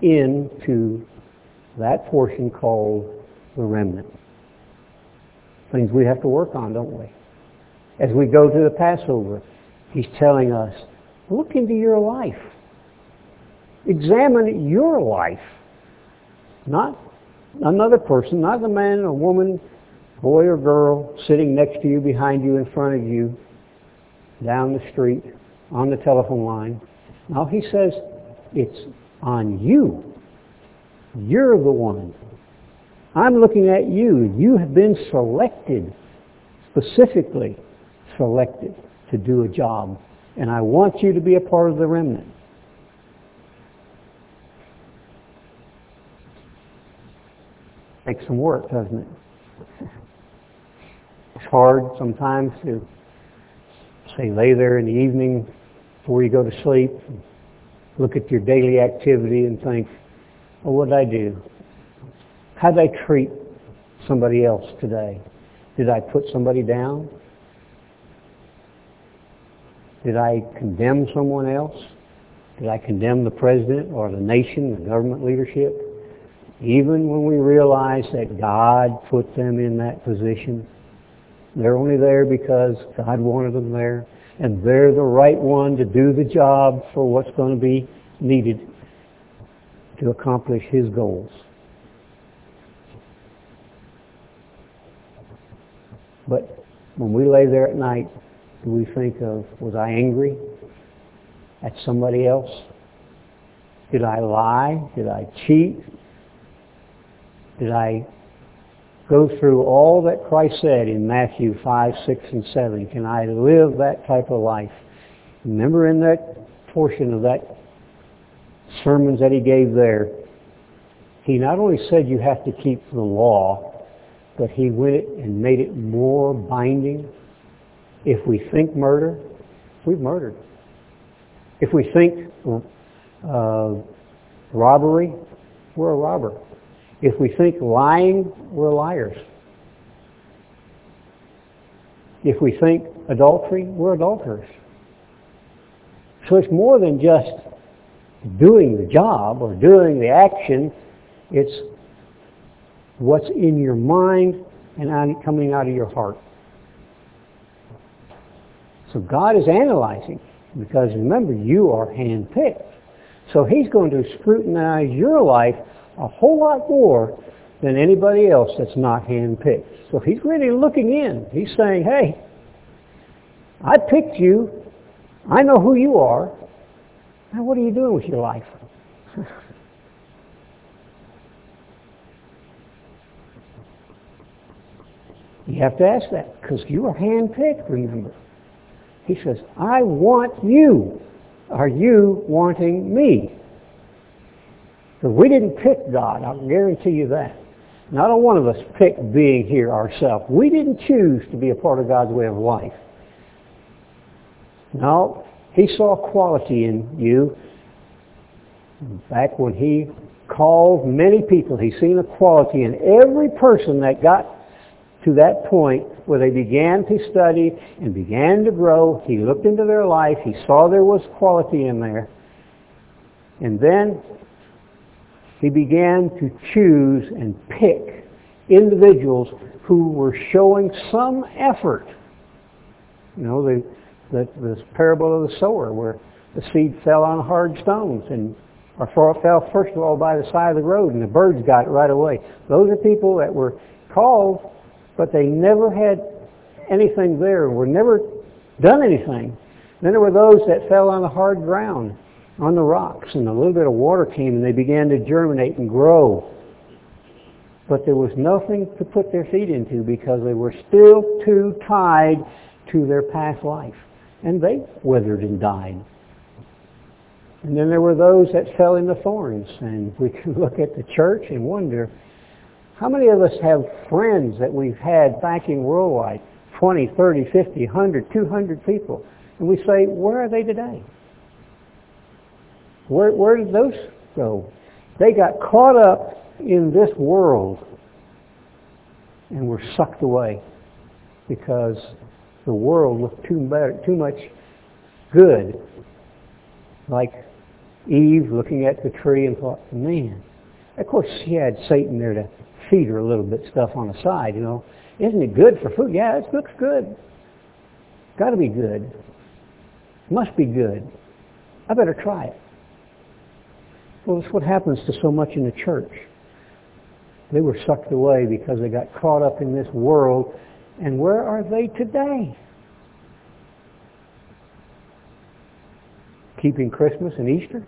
into that portion called the remnant. Things we have to work on, don't we? As we go to the Passover, he's telling us, look into your life. Examine your life. Not another person, not the man or woman, boy or girl sitting next to you, behind you, in front of you, down the street on the telephone line. Now he says, it's on you. You're the one. I'm looking at you. You have been selected, specifically selected to do a job. And I want you to be a part of the remnant. Takes some work, doesn't it? It's hard sometimes to say lay there in the evening before you go to sleep, look at your daily activity and think, well, what did I do? How did I treat somebody else today? Did I put somebody down? Did I condemn someone else? Did I condemn the president or the nation, the government leadership? Even when we realize that God put them in that position, they're only there because God wanted them there and they're the right one to do the job for what's going to be needed to accomplish his goals. But when we lay there at night, do we think of, was I angry at somebody else? Did I lie? Did I cheat? Did I go through all that Christ said in Matthew 5, 6, and 7. Can I live that type of life? Remember in that portion of that sermons that he gave there, he not only said you have to keep the law, but he went and made it more binding. If we think murder, we've murdered. If we think uh, robbery, we're a robber. If we think lying, we're liars. If we think adultery, we're adulterers. So it's more than just doing the job or doing the action. It's what's in your mind and coming out of your heart. So God is analyzing because remember, you are handpicked. So he's going to scrutinize your life a whole lot more than anybody else that's not handpicked. So he's really looking in. He's saying, hey, I picked you. I know who you are. Now what are you doing with your life? you have to ask that because you are handpicked, remember. He says, I want you. Are you wanting me? We didn't pick God, I'll guarantee you that. Not a one of us picked being here ourselves. We didn't choose to be a part of God's way of life. No, He saw quality in you. Back when He called many people, He's seen a quality in every person that got to that point where they began to study and began to grow. He looked into their life. He saw there was quality in there. And then he began to choose and pick individuals who were showing some effort. You know, the, the, this parable of the sower where the seed fell on hard stones and or fell first of all by the side of the road and the birds got it right away. Those are people that were called but they never had anything there, were never done anything. Then there were those that fell on the hard ground, on the rocks, and a little bit of water came and they began to germinate and grow. But there was nothing to put their feet into because they were still too tied to their past life. And they withered and died. And then there were those that fell in the thorns. And we can look at the church and wonder, how many of us have friends that we've had backing worldwide? 20, 30, 50, 100, 200 people. And we say, where are they today? Where, where did those go? They got caught up in this world and were sucked away because the world looked too, better, too much good. Like Eve looking at the tree and thought, man. Of course, she had Satan there to feed her a little bit stuff on the side, you know. Isn't it good for food? Yeah, it looks good. Got to be good. Must be good. I better try it. Well, that's what happens to so much in the church. They were sucked away because they got caught up in this world. And where are they today? Keeping Christmas and Easter?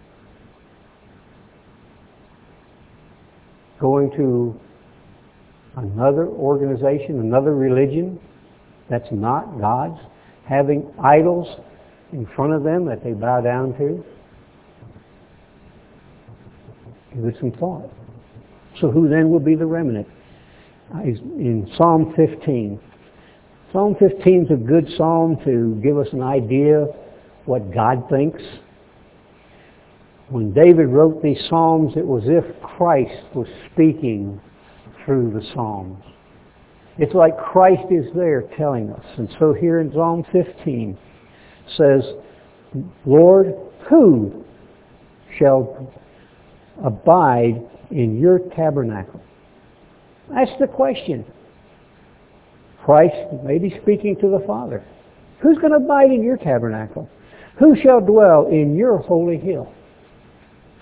Going to another organization, another religion that's not God's, having idols in front of them that they bow down to? Give it some thought. So who then will be the remnant? Uh, in Psalm 15. Psalm 15 is a good psalm to give us an idea what God thinks. When David wrote these psalms, it was as if Christ was speaking through the Psalms. It's like Christ is there telling us. And so here in Psalm 15 says, Lord, who shall abide in your tabernacle? That's the question. Christ may be speaking to the Father. Who's going to abide in your tabernacle? Who shall dwell in your holy hill?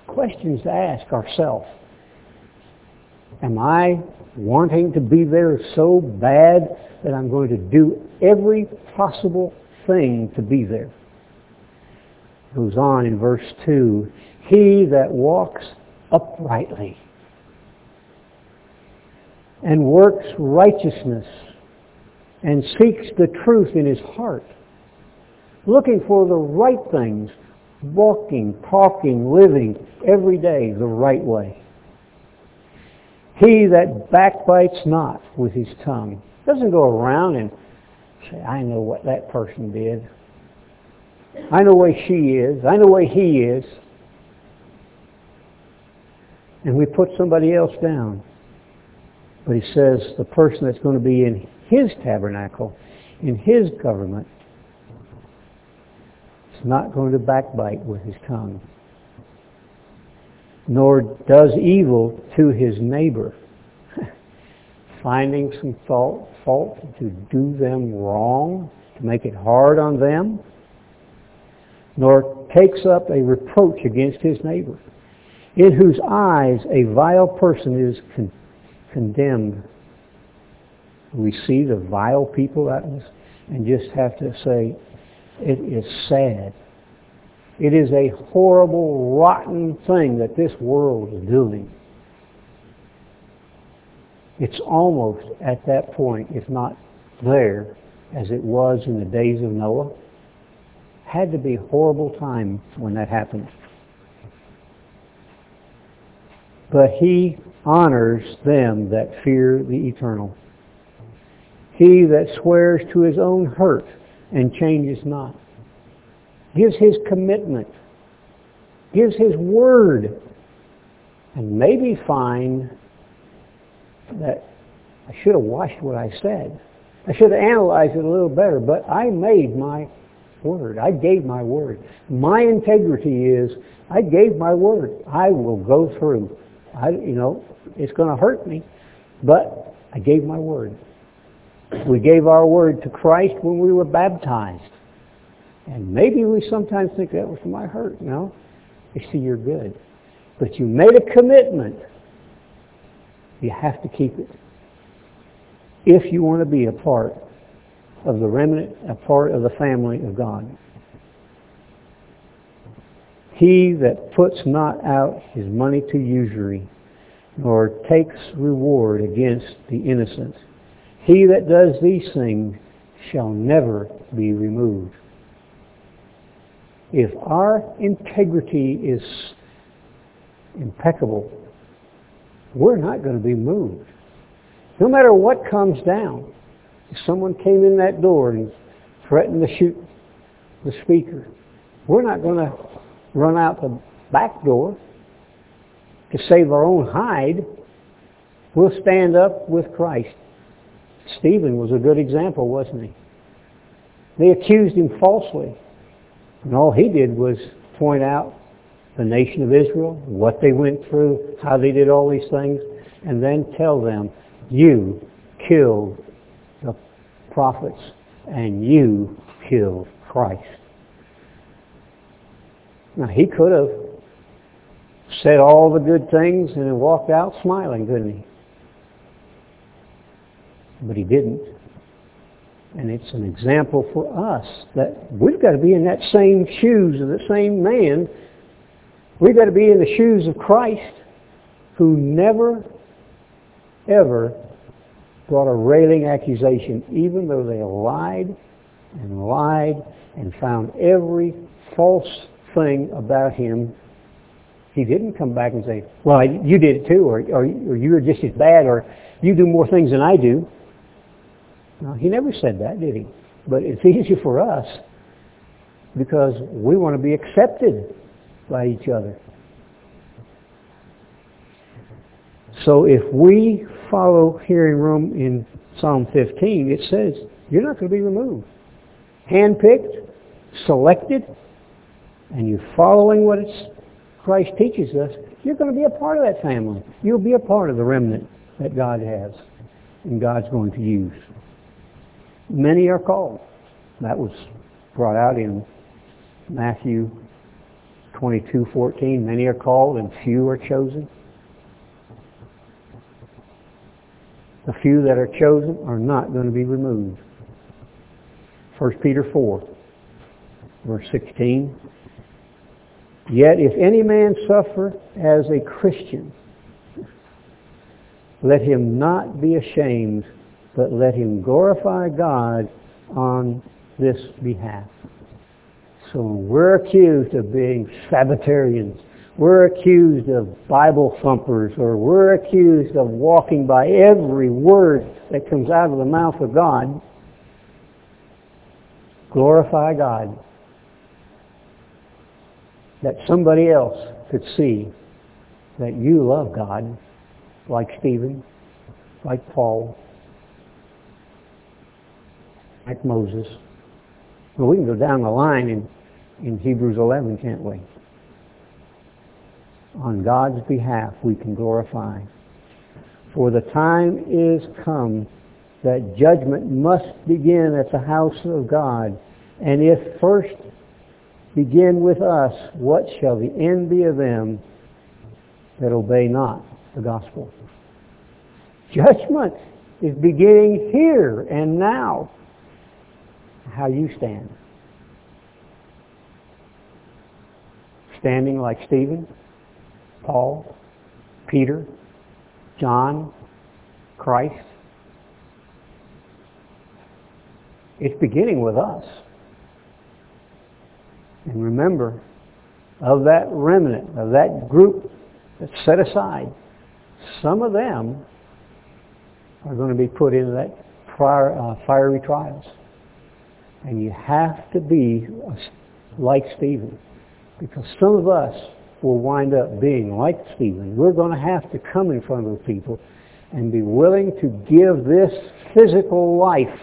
Questions to ask ourselves. Am I wanting to be there so bad that I'm going to do every possible thing to be there? Goes on in verse 2, He that walks uprightly and works righteousness and seeks the truth in his heart, looking for the right things, walking, talking, living every day the right way. He that backbites not with his tongue doesn't go around and say, I know what that person did. I know where she is. I know where he is. And we put somebody else down. But he says the person that's going to be in his tabernacle, in his government is not going to backbite with his tongue, nor does evil to his neighbor, finding some fault, fault to do them wrong, to make it hard on them, nor takes up a reproach against his neighbor, in whose eyes a vile person is con- condemned. We see the vile people at us and just have to say, it is sad. It is a horrible, rotten thing that this world is doing. It's almost at that point, if not there, as it was in the days of Noah. Had to be a horrible time when that happened. But he honors them that fear the eternal. He that swears to his own hurt and changes not. Gives his commitment. Gives his word. And maybe find that I should have watched what I said. I should have analyzed it a little better, but I made my word. I gave my word. My integrity is I gave my word. I will go through. I, you know, it's going to hurt me, but I gave my word. We gave our word to Christ when we were baptized. And maybe we sometimes think that was my hurt. No. You see, you're good. But you made a commitment. You have to keep it. If you want to be a part of the remnant, a part of the family of God. He that puts not out his money to usury, nor takes reward against the innocent, he that does these things shall never be removed. If our integrity is impeccable, we're not going to be moved. No matter what comes down. If someone came in that door and threatened to shoot the speaker, we're not going to run out the back door to save our own hide. We'll stand up with Christ. Stephen was a good example, wasn't he? They accused him falsely. And all he did was point out the nation of Israel, what they went through, how they did all these things, and then tell them, you killed the prophets and you killed Christ. Now he could have said all the good things and walked out smiling, couldn't he? But he didn't. And it's an example for us that we've got to be in that same shoes of the same man. We've got to be in the shoes of Christ who never, ever brought a railing accusation, even though they lied and lied and found every false thing about him. He didn't come back and say, well, you did it too, or, or, or you're just as bad, or you do more things than I do. No, he never said that, did he? But it's easy for us because we want to be accepted by each other. So if we follow hearing room in Psalm 15, it says you're not going to be removed. Handpicked, selected, and you're following what Christ teaches us, you're going to be a part of that family. You'll be a part of the remnant that God has and God's going to use. Many are called. That was brought out in Matthew 22:14. Many are called and few are chosen. The few that are chosen are not going to be removed. 1 Peter 4, verse 16. Yet if any man suffer as a Christian, let him not be ashamed, but let him glorify God on this behalf. So we're accused of being Sabbatarians. We're accused of Bible thumpers, or we're accused of walking by every word that comes out of the mouth of God. Glorify God. That somebody else could see that you love God, like Stephen, like Paul, like Moses. Well, we can go down the line in, in Hebrews 11, can't we? On God's behalf, we can glorify. For the time is come that judgment must begin at the house of God. And if first begin with us, what shall the end be of them that obey not the gospel? Judgment is beginning here and now. How you stand. Standing like Stephen, Paul, Peter, John, Christ. It's beginning with us. And remember, of that remnant, of that group that's set aside, some of them are going to be put into that prior, uh, fiery trials. And you have to be like Stephen. Because some of us will wind up being like Stephen. We're going to have to come in front of the people and be willing to give this physical life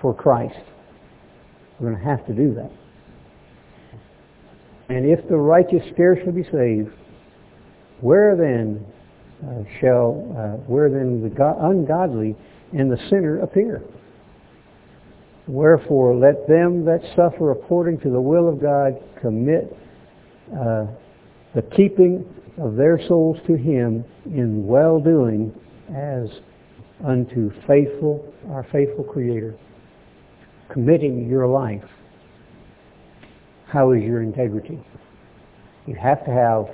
for Christ. We're going to have to do that. And if the righteous scarcely be saved, where then uh, shall, uh, where then the go- ungodly and the sinner appear? Wherefore let them that suffer according to the will of God commit uh, the keeping of their souls to Him in well-doing as unto faithful, our faithful Creator. Committing your life. How is your integrity? You have to have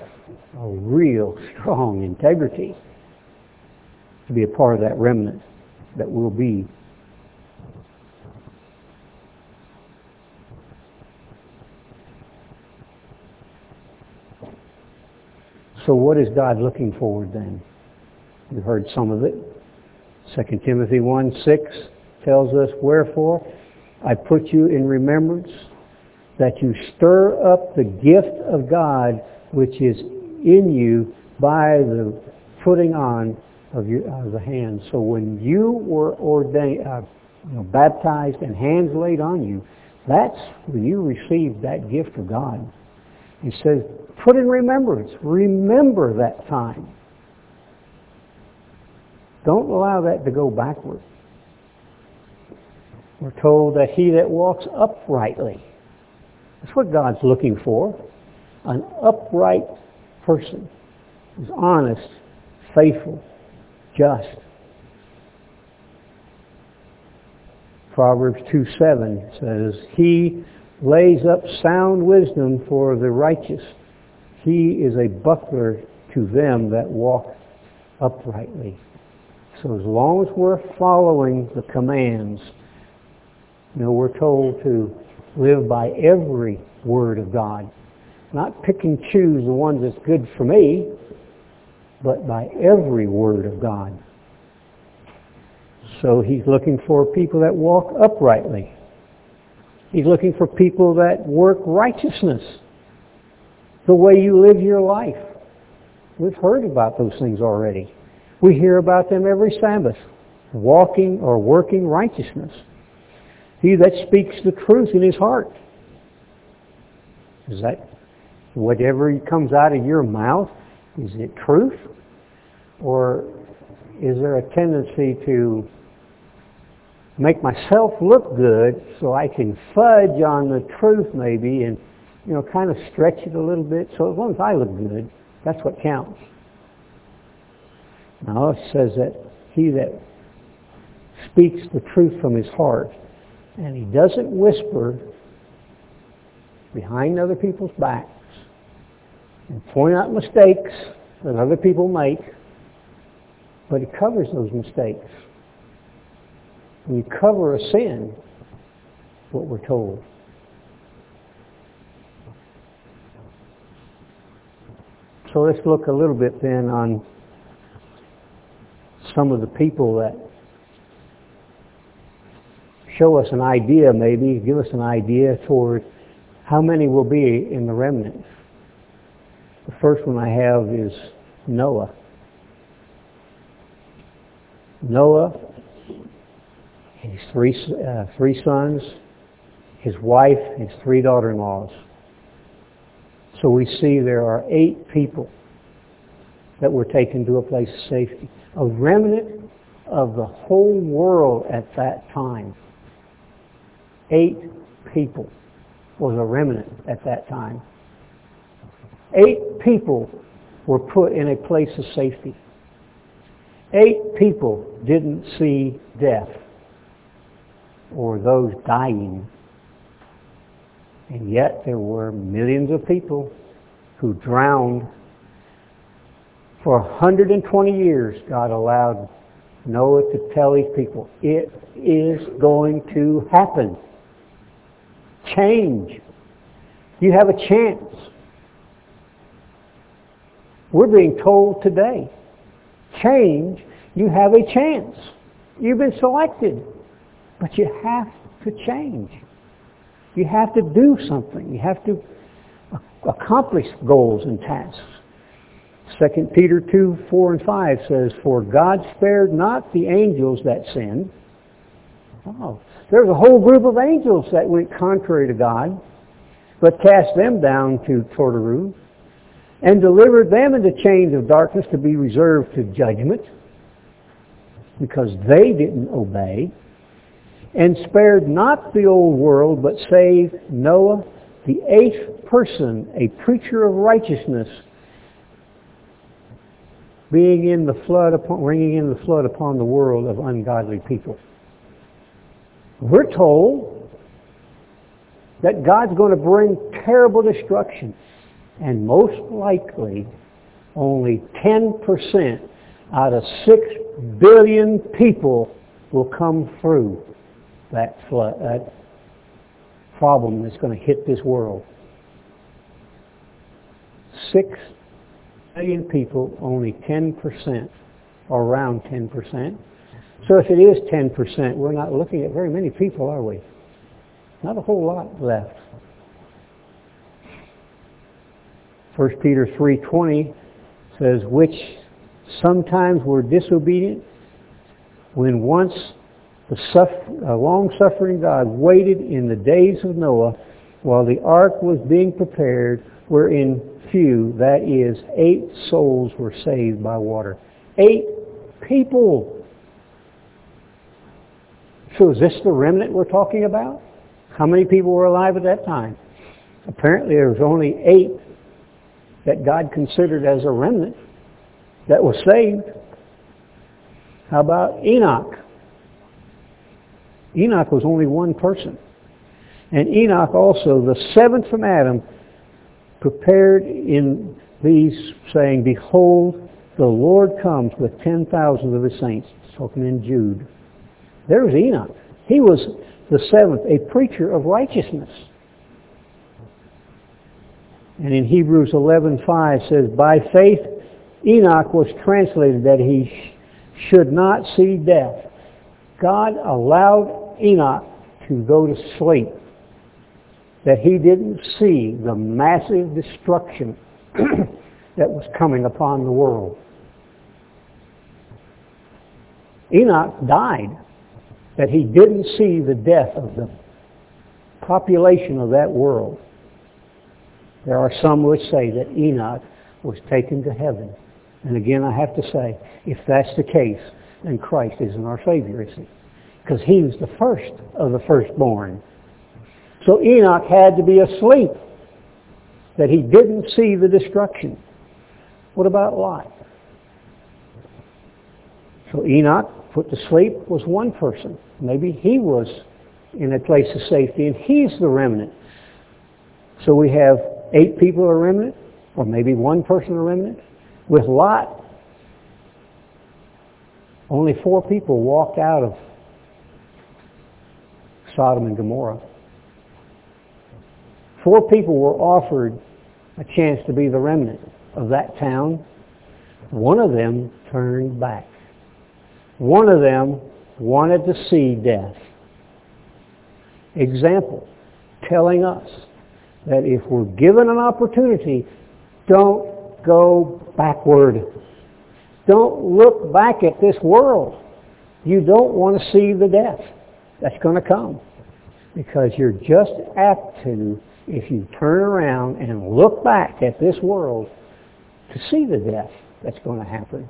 a real strong integrity to be a part of that remnant that will be So what is God looking forward then? You heard some of it. 2 Timothy 1, 6 tells us, Wherefore I put you in remembrance that you stir up the gift of God which is in you by the putting on of, your, of the hands. So when you were ordained, uh, you know, baptized and hands laid on you, that's when you received that gift of God. He says, put in remembrance. Remember that time. Don't allow that to go backward. We're told that he that walks uprightly. That's what God's looking for. An upright person who's honest, faithful, just. Proverbs 2 7 says, He lays up sound wisdom for the righteous. He is a buckler to them that walk uprightly. So as long as we're following the commands, know, we're told to live by every word of God. Not pick and choose the ones that's good for me, but by every word of God. So he's looking for people that walk uprightly. He's looking for people that work righteousness. The way you live your life. We've heard about those things already. We hear about them every Sabbath. Walking or working righteousness. He that speaks the truth in his heart. Is that whatever comes out of your mouth? Is it truth? Or is there a tendency to make myself look good so I can fudge on the truth maybe and, you know, kind of stretch it a little bit so as long as I look good, that's what counts. Now it says that he that speaks the truth from his heart and he doesn't whisper behind other people's backs and point out mistakes that other people make, but he covers those mistakes. You cover a sin, what we're told. So let's look a little bit then on some of the people that show us an idea maybe, give us an idea toward how many will be in the remnant. The first one I have is Noah. Noah his three, uh, three sons, his wife, his three daughter-in-laws. So we see there are eight people that were taken to a place of safety. A remnant of the whole world at that time. Eight people was a remnant at that time. Eight people were put in a place of safety. Eight people didn't see death or those dying. And yet there were millions of people who drowned. For 120 years, God allowed Noah to tell these people, it is going to happen. Change. You have a chance. We're being told today, change, you have a chance. You've been selected. But you have to change. You have to do something. You have to accomplish goals and tasks. 2 Peter 2, 4 and 5 says, For God spared not the angels that sinned. Oh, there's a whole group of angels that went contrary to God, but cast them down to Torturoo, and delivered them into chains of darkness to be reserved to judgment, because they didn't obey and spared not the old world, but saved Noah, the eighth person, a preacher of righteousness, being in the flood upon, bringing in the flood upon the world of ungodly people. We're told that God's going to bring terrible destruction, and most likely only 10% out of 6 billion people will come through that flood, that problem that's going to hit this world. 6 billion people, only 10%, or around 10%. So if it is 10%, we're not looking at very many people, are we? Not a whole lot left. 1 Peter 3.20 says, which sometimes were disobedient when once the suff- long-suffering God waited in the days of Noah while the ark was being prepared, wherein few, that is, eight souls were saved by water. Eight people. So is this the remnant we're talking about? How many people were alive at that time? Apparently there was only eight that God considered as a remnant that was saved. How about Enoch? Enoch was only one person. And Enoch also, the seventh from Adam, prepared in these, saying, Behold, the Lord comes with ten thousands of his saints. Talking in Jude. There was Enoch. He was the seventh, a preacher of righteousness. And in Hebrews 11:5 says, By faith Enoch was translated that he sh- should not see death. God allowed Enoch to go to sleep that he didn't see the massive destruction that was coming upon the world. Enoch died that he didn't see the death of the population of that world. There are some which say that Enoch was taken to heaven. And again, I have to say, if that's the case, then Christ isn't our Savior, is he? because he was the first of the firstborn. So Enoch had to be asleep that he didn't see the destruction. What about Lot? So Enoch, put to sleep, was one person. Maybe he was in a place of safety, and he's the remnant. So we have eight people a remnant, or maybe one person a remnant. With Lot, only four people walked out of Sodom and Gomorrah. Four people were offered a chance to be the remnant of that town. One of them turned back. One of them wanted to see death. Example, telling us that if we're given an opportunity, don't go backward. Don't look back at this world. You don't want to see the death. that's going to come. Because you're just apt to, if you turn around and look back at this world, to see the death that's going to happen.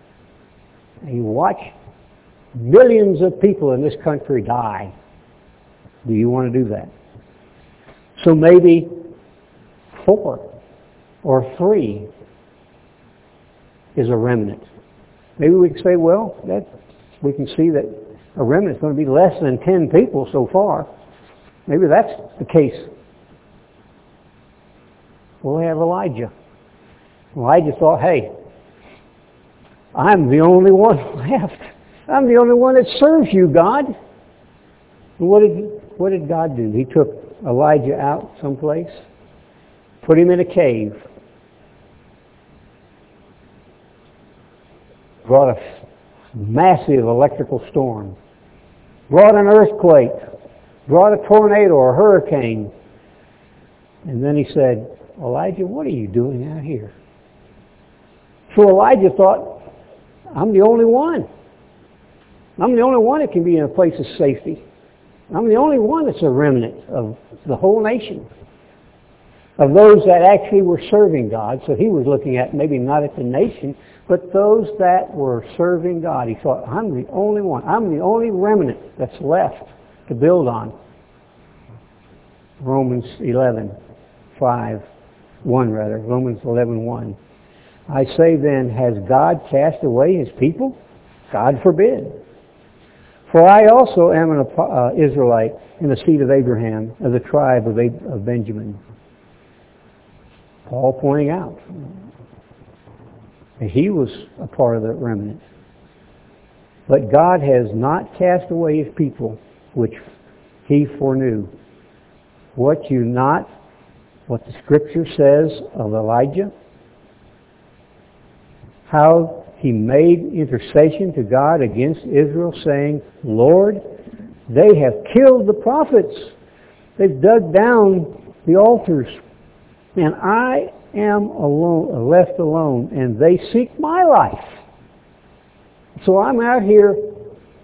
And you watch millions of people in this country die. Do you want to do that? So maybe four or three is a remnant. Maybe we can say, well, that we can see that a remnant is going to be less than 10 people so far. Maybe that's the case. Well, we have Elijah. Elijah thought, hey, I'm the only one left. I'm the only one that serves you, God. What did, what did God do? He took Elijah out someplace, put him in a cave, brought a massive electrical storm, brought an earthquake, brought a tornado or a hurricane. And then he said, Elijah, what are you doing out here? So Elijah thought, I'm the only one. I'm the only one that can be in a place of safety. I'm the only one that's a remnant of the whole nation. Of those that actually were serving God. So he was looking at maybe not at the nation, but those that were serving God. He thought, I'm the only one. I'm the only remnant that's left to build on. Romans 11, 5, 1 rather. Romans 11, 1. I say then, has God cast away his people? God forbid. For I also am an uh, Israelite in the seed of Abraham, of the tribe of, of Benjamin. Paul pointing out that he was a part of the remnant. But God has not cast away his people, which he foreknew. What you not, what the scripture says of Elijah, how he made intercession to God against Israel, saying, Lord, they have killed the prophets. They've dug down the altars. And I am alone, left alone, and they seek my life. So I'm out here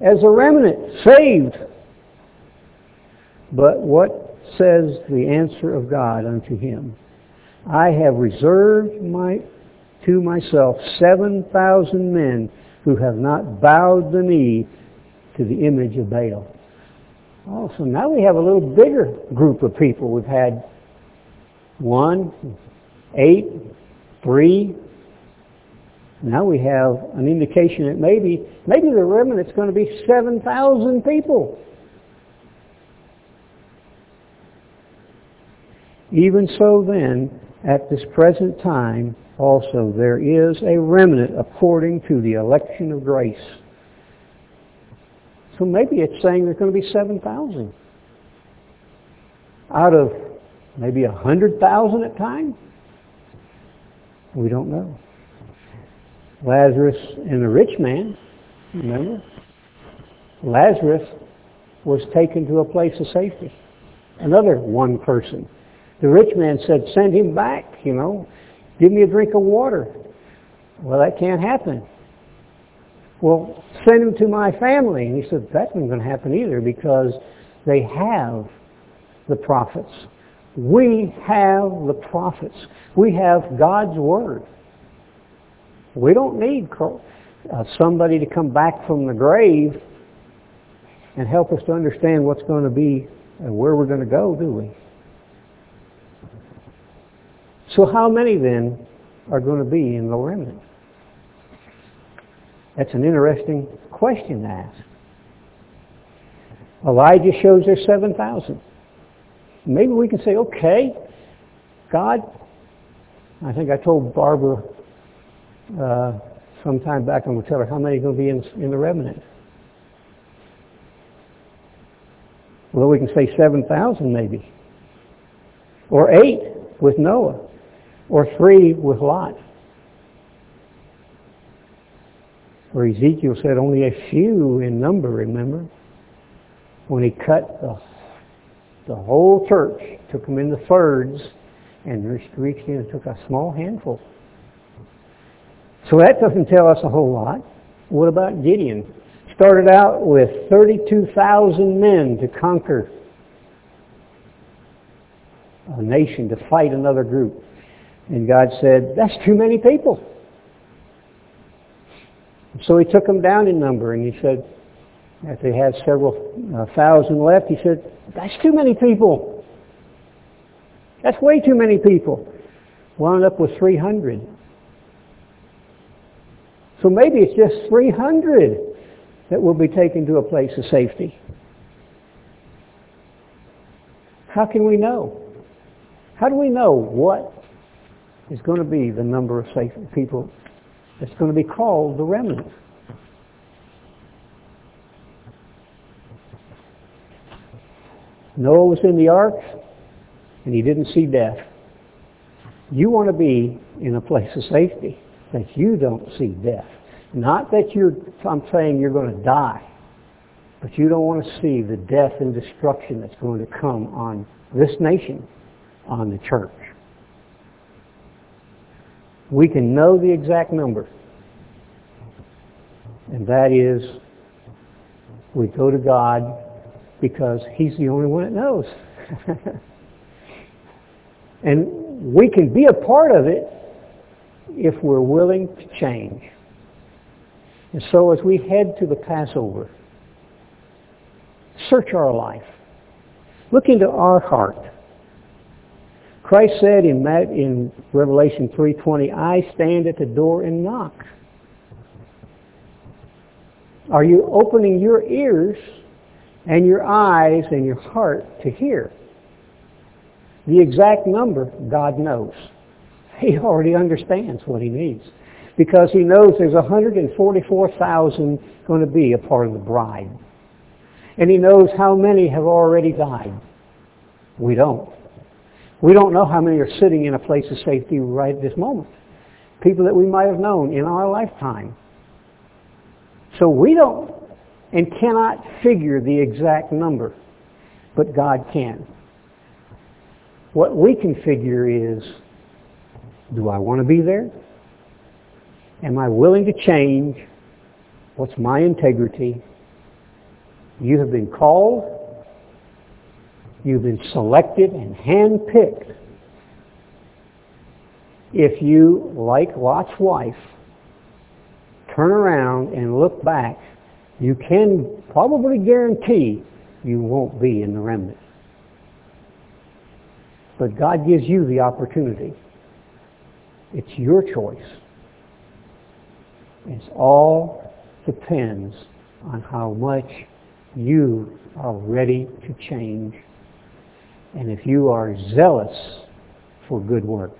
as a remnant, saved. But what says the answer of God unto him? I have reserved my to myself 7,000 men who have not bowed the knee to the image of Baal. Oh, so now we have a little bigger group of people. We've had one, eight, three. Now we have an indication that maybe, maybe the remnant's going to be 7,000 people. Even so then, at this present time, also there is a remnant according to the election of grace. So maybe it's saying there's going to be 7,000 out of maybe 100,000 at times. We don't know. Lazarus and the rich man, remember? Lazarus was taken to a place of safety. Another one person. The rich man said, send him back, you know. Give me a drink of water. Well, that can't happen. Well, send him to my family. And he said, that's not going to happen either because they have the prophets. We have the prophets. We have God's Word. We don't need uh, somebody to come back from the grave and help us to understand what's going to be and where we're going to go, do we? So how many then are going to be in the remnant? That's an interesting question to ask. Elijah shows there's 7,000. Maybe we can say, okay, God, I think I told Barbara uh, sometime back, to tell her how many are going to be in, in the remnant. Well, we can say 7,000 maybe. Or eight with Noah or three with Lot. Where Ezekiel said only a few in number, remember? When he cut the, the whole church, took them into thirds, and reached in and took a small handful. So that doesn't tell us a whole lot. What about Gideon? Started out with 32,000 men to conquer a nation, to fight another group. And God said, that's too many people. So he took them down in number and he said, after they had several uh, thousand left, he said, that's too many people. That's way too many people. Wound up with 300. So maybe it's just 300 that will be taken to a place of safety. How can we know? How do we know what is going to be the number of safe people that's going to be called the remnant? Noah was in the ark and he didn't see death. You want to be in a place of safety that you don't see death. Not that you're, I'm saying you're going to die, but you don't want to see the death and destruction that's going to come on this nation, on the church. We can know the exact number, and that is we go to God because He's the only one that knows. and we can be a part of it if we're willing to change. And so as we head to the Passover, search our life. Look into our heart. Christ said in, in Revelation 3.20, I stand at the door and knock. Are you opening your ears and your eyes and your heart to hear? The exact number, God knows. He already understands what he needs because he knows there's 144,000 going to be a part of the bride. And he knows how many have already died. We don't. We don't know how many are sitting in a place of safety right at this moment. People that we might have known in our lifetime. So we don't and cannot figure the exact number, but God can. What we can figure is, do I want to be there? Am I willing to change? What's my integrity? You have been called. You've been selected and handpicked. If you, like Lot's wife, turn around and look back, you can probably guarantee you won't be in the remnant. But God gives you the opportunity. It's your choice. It all depends on how much you are ready to change and if you are zealous for good works.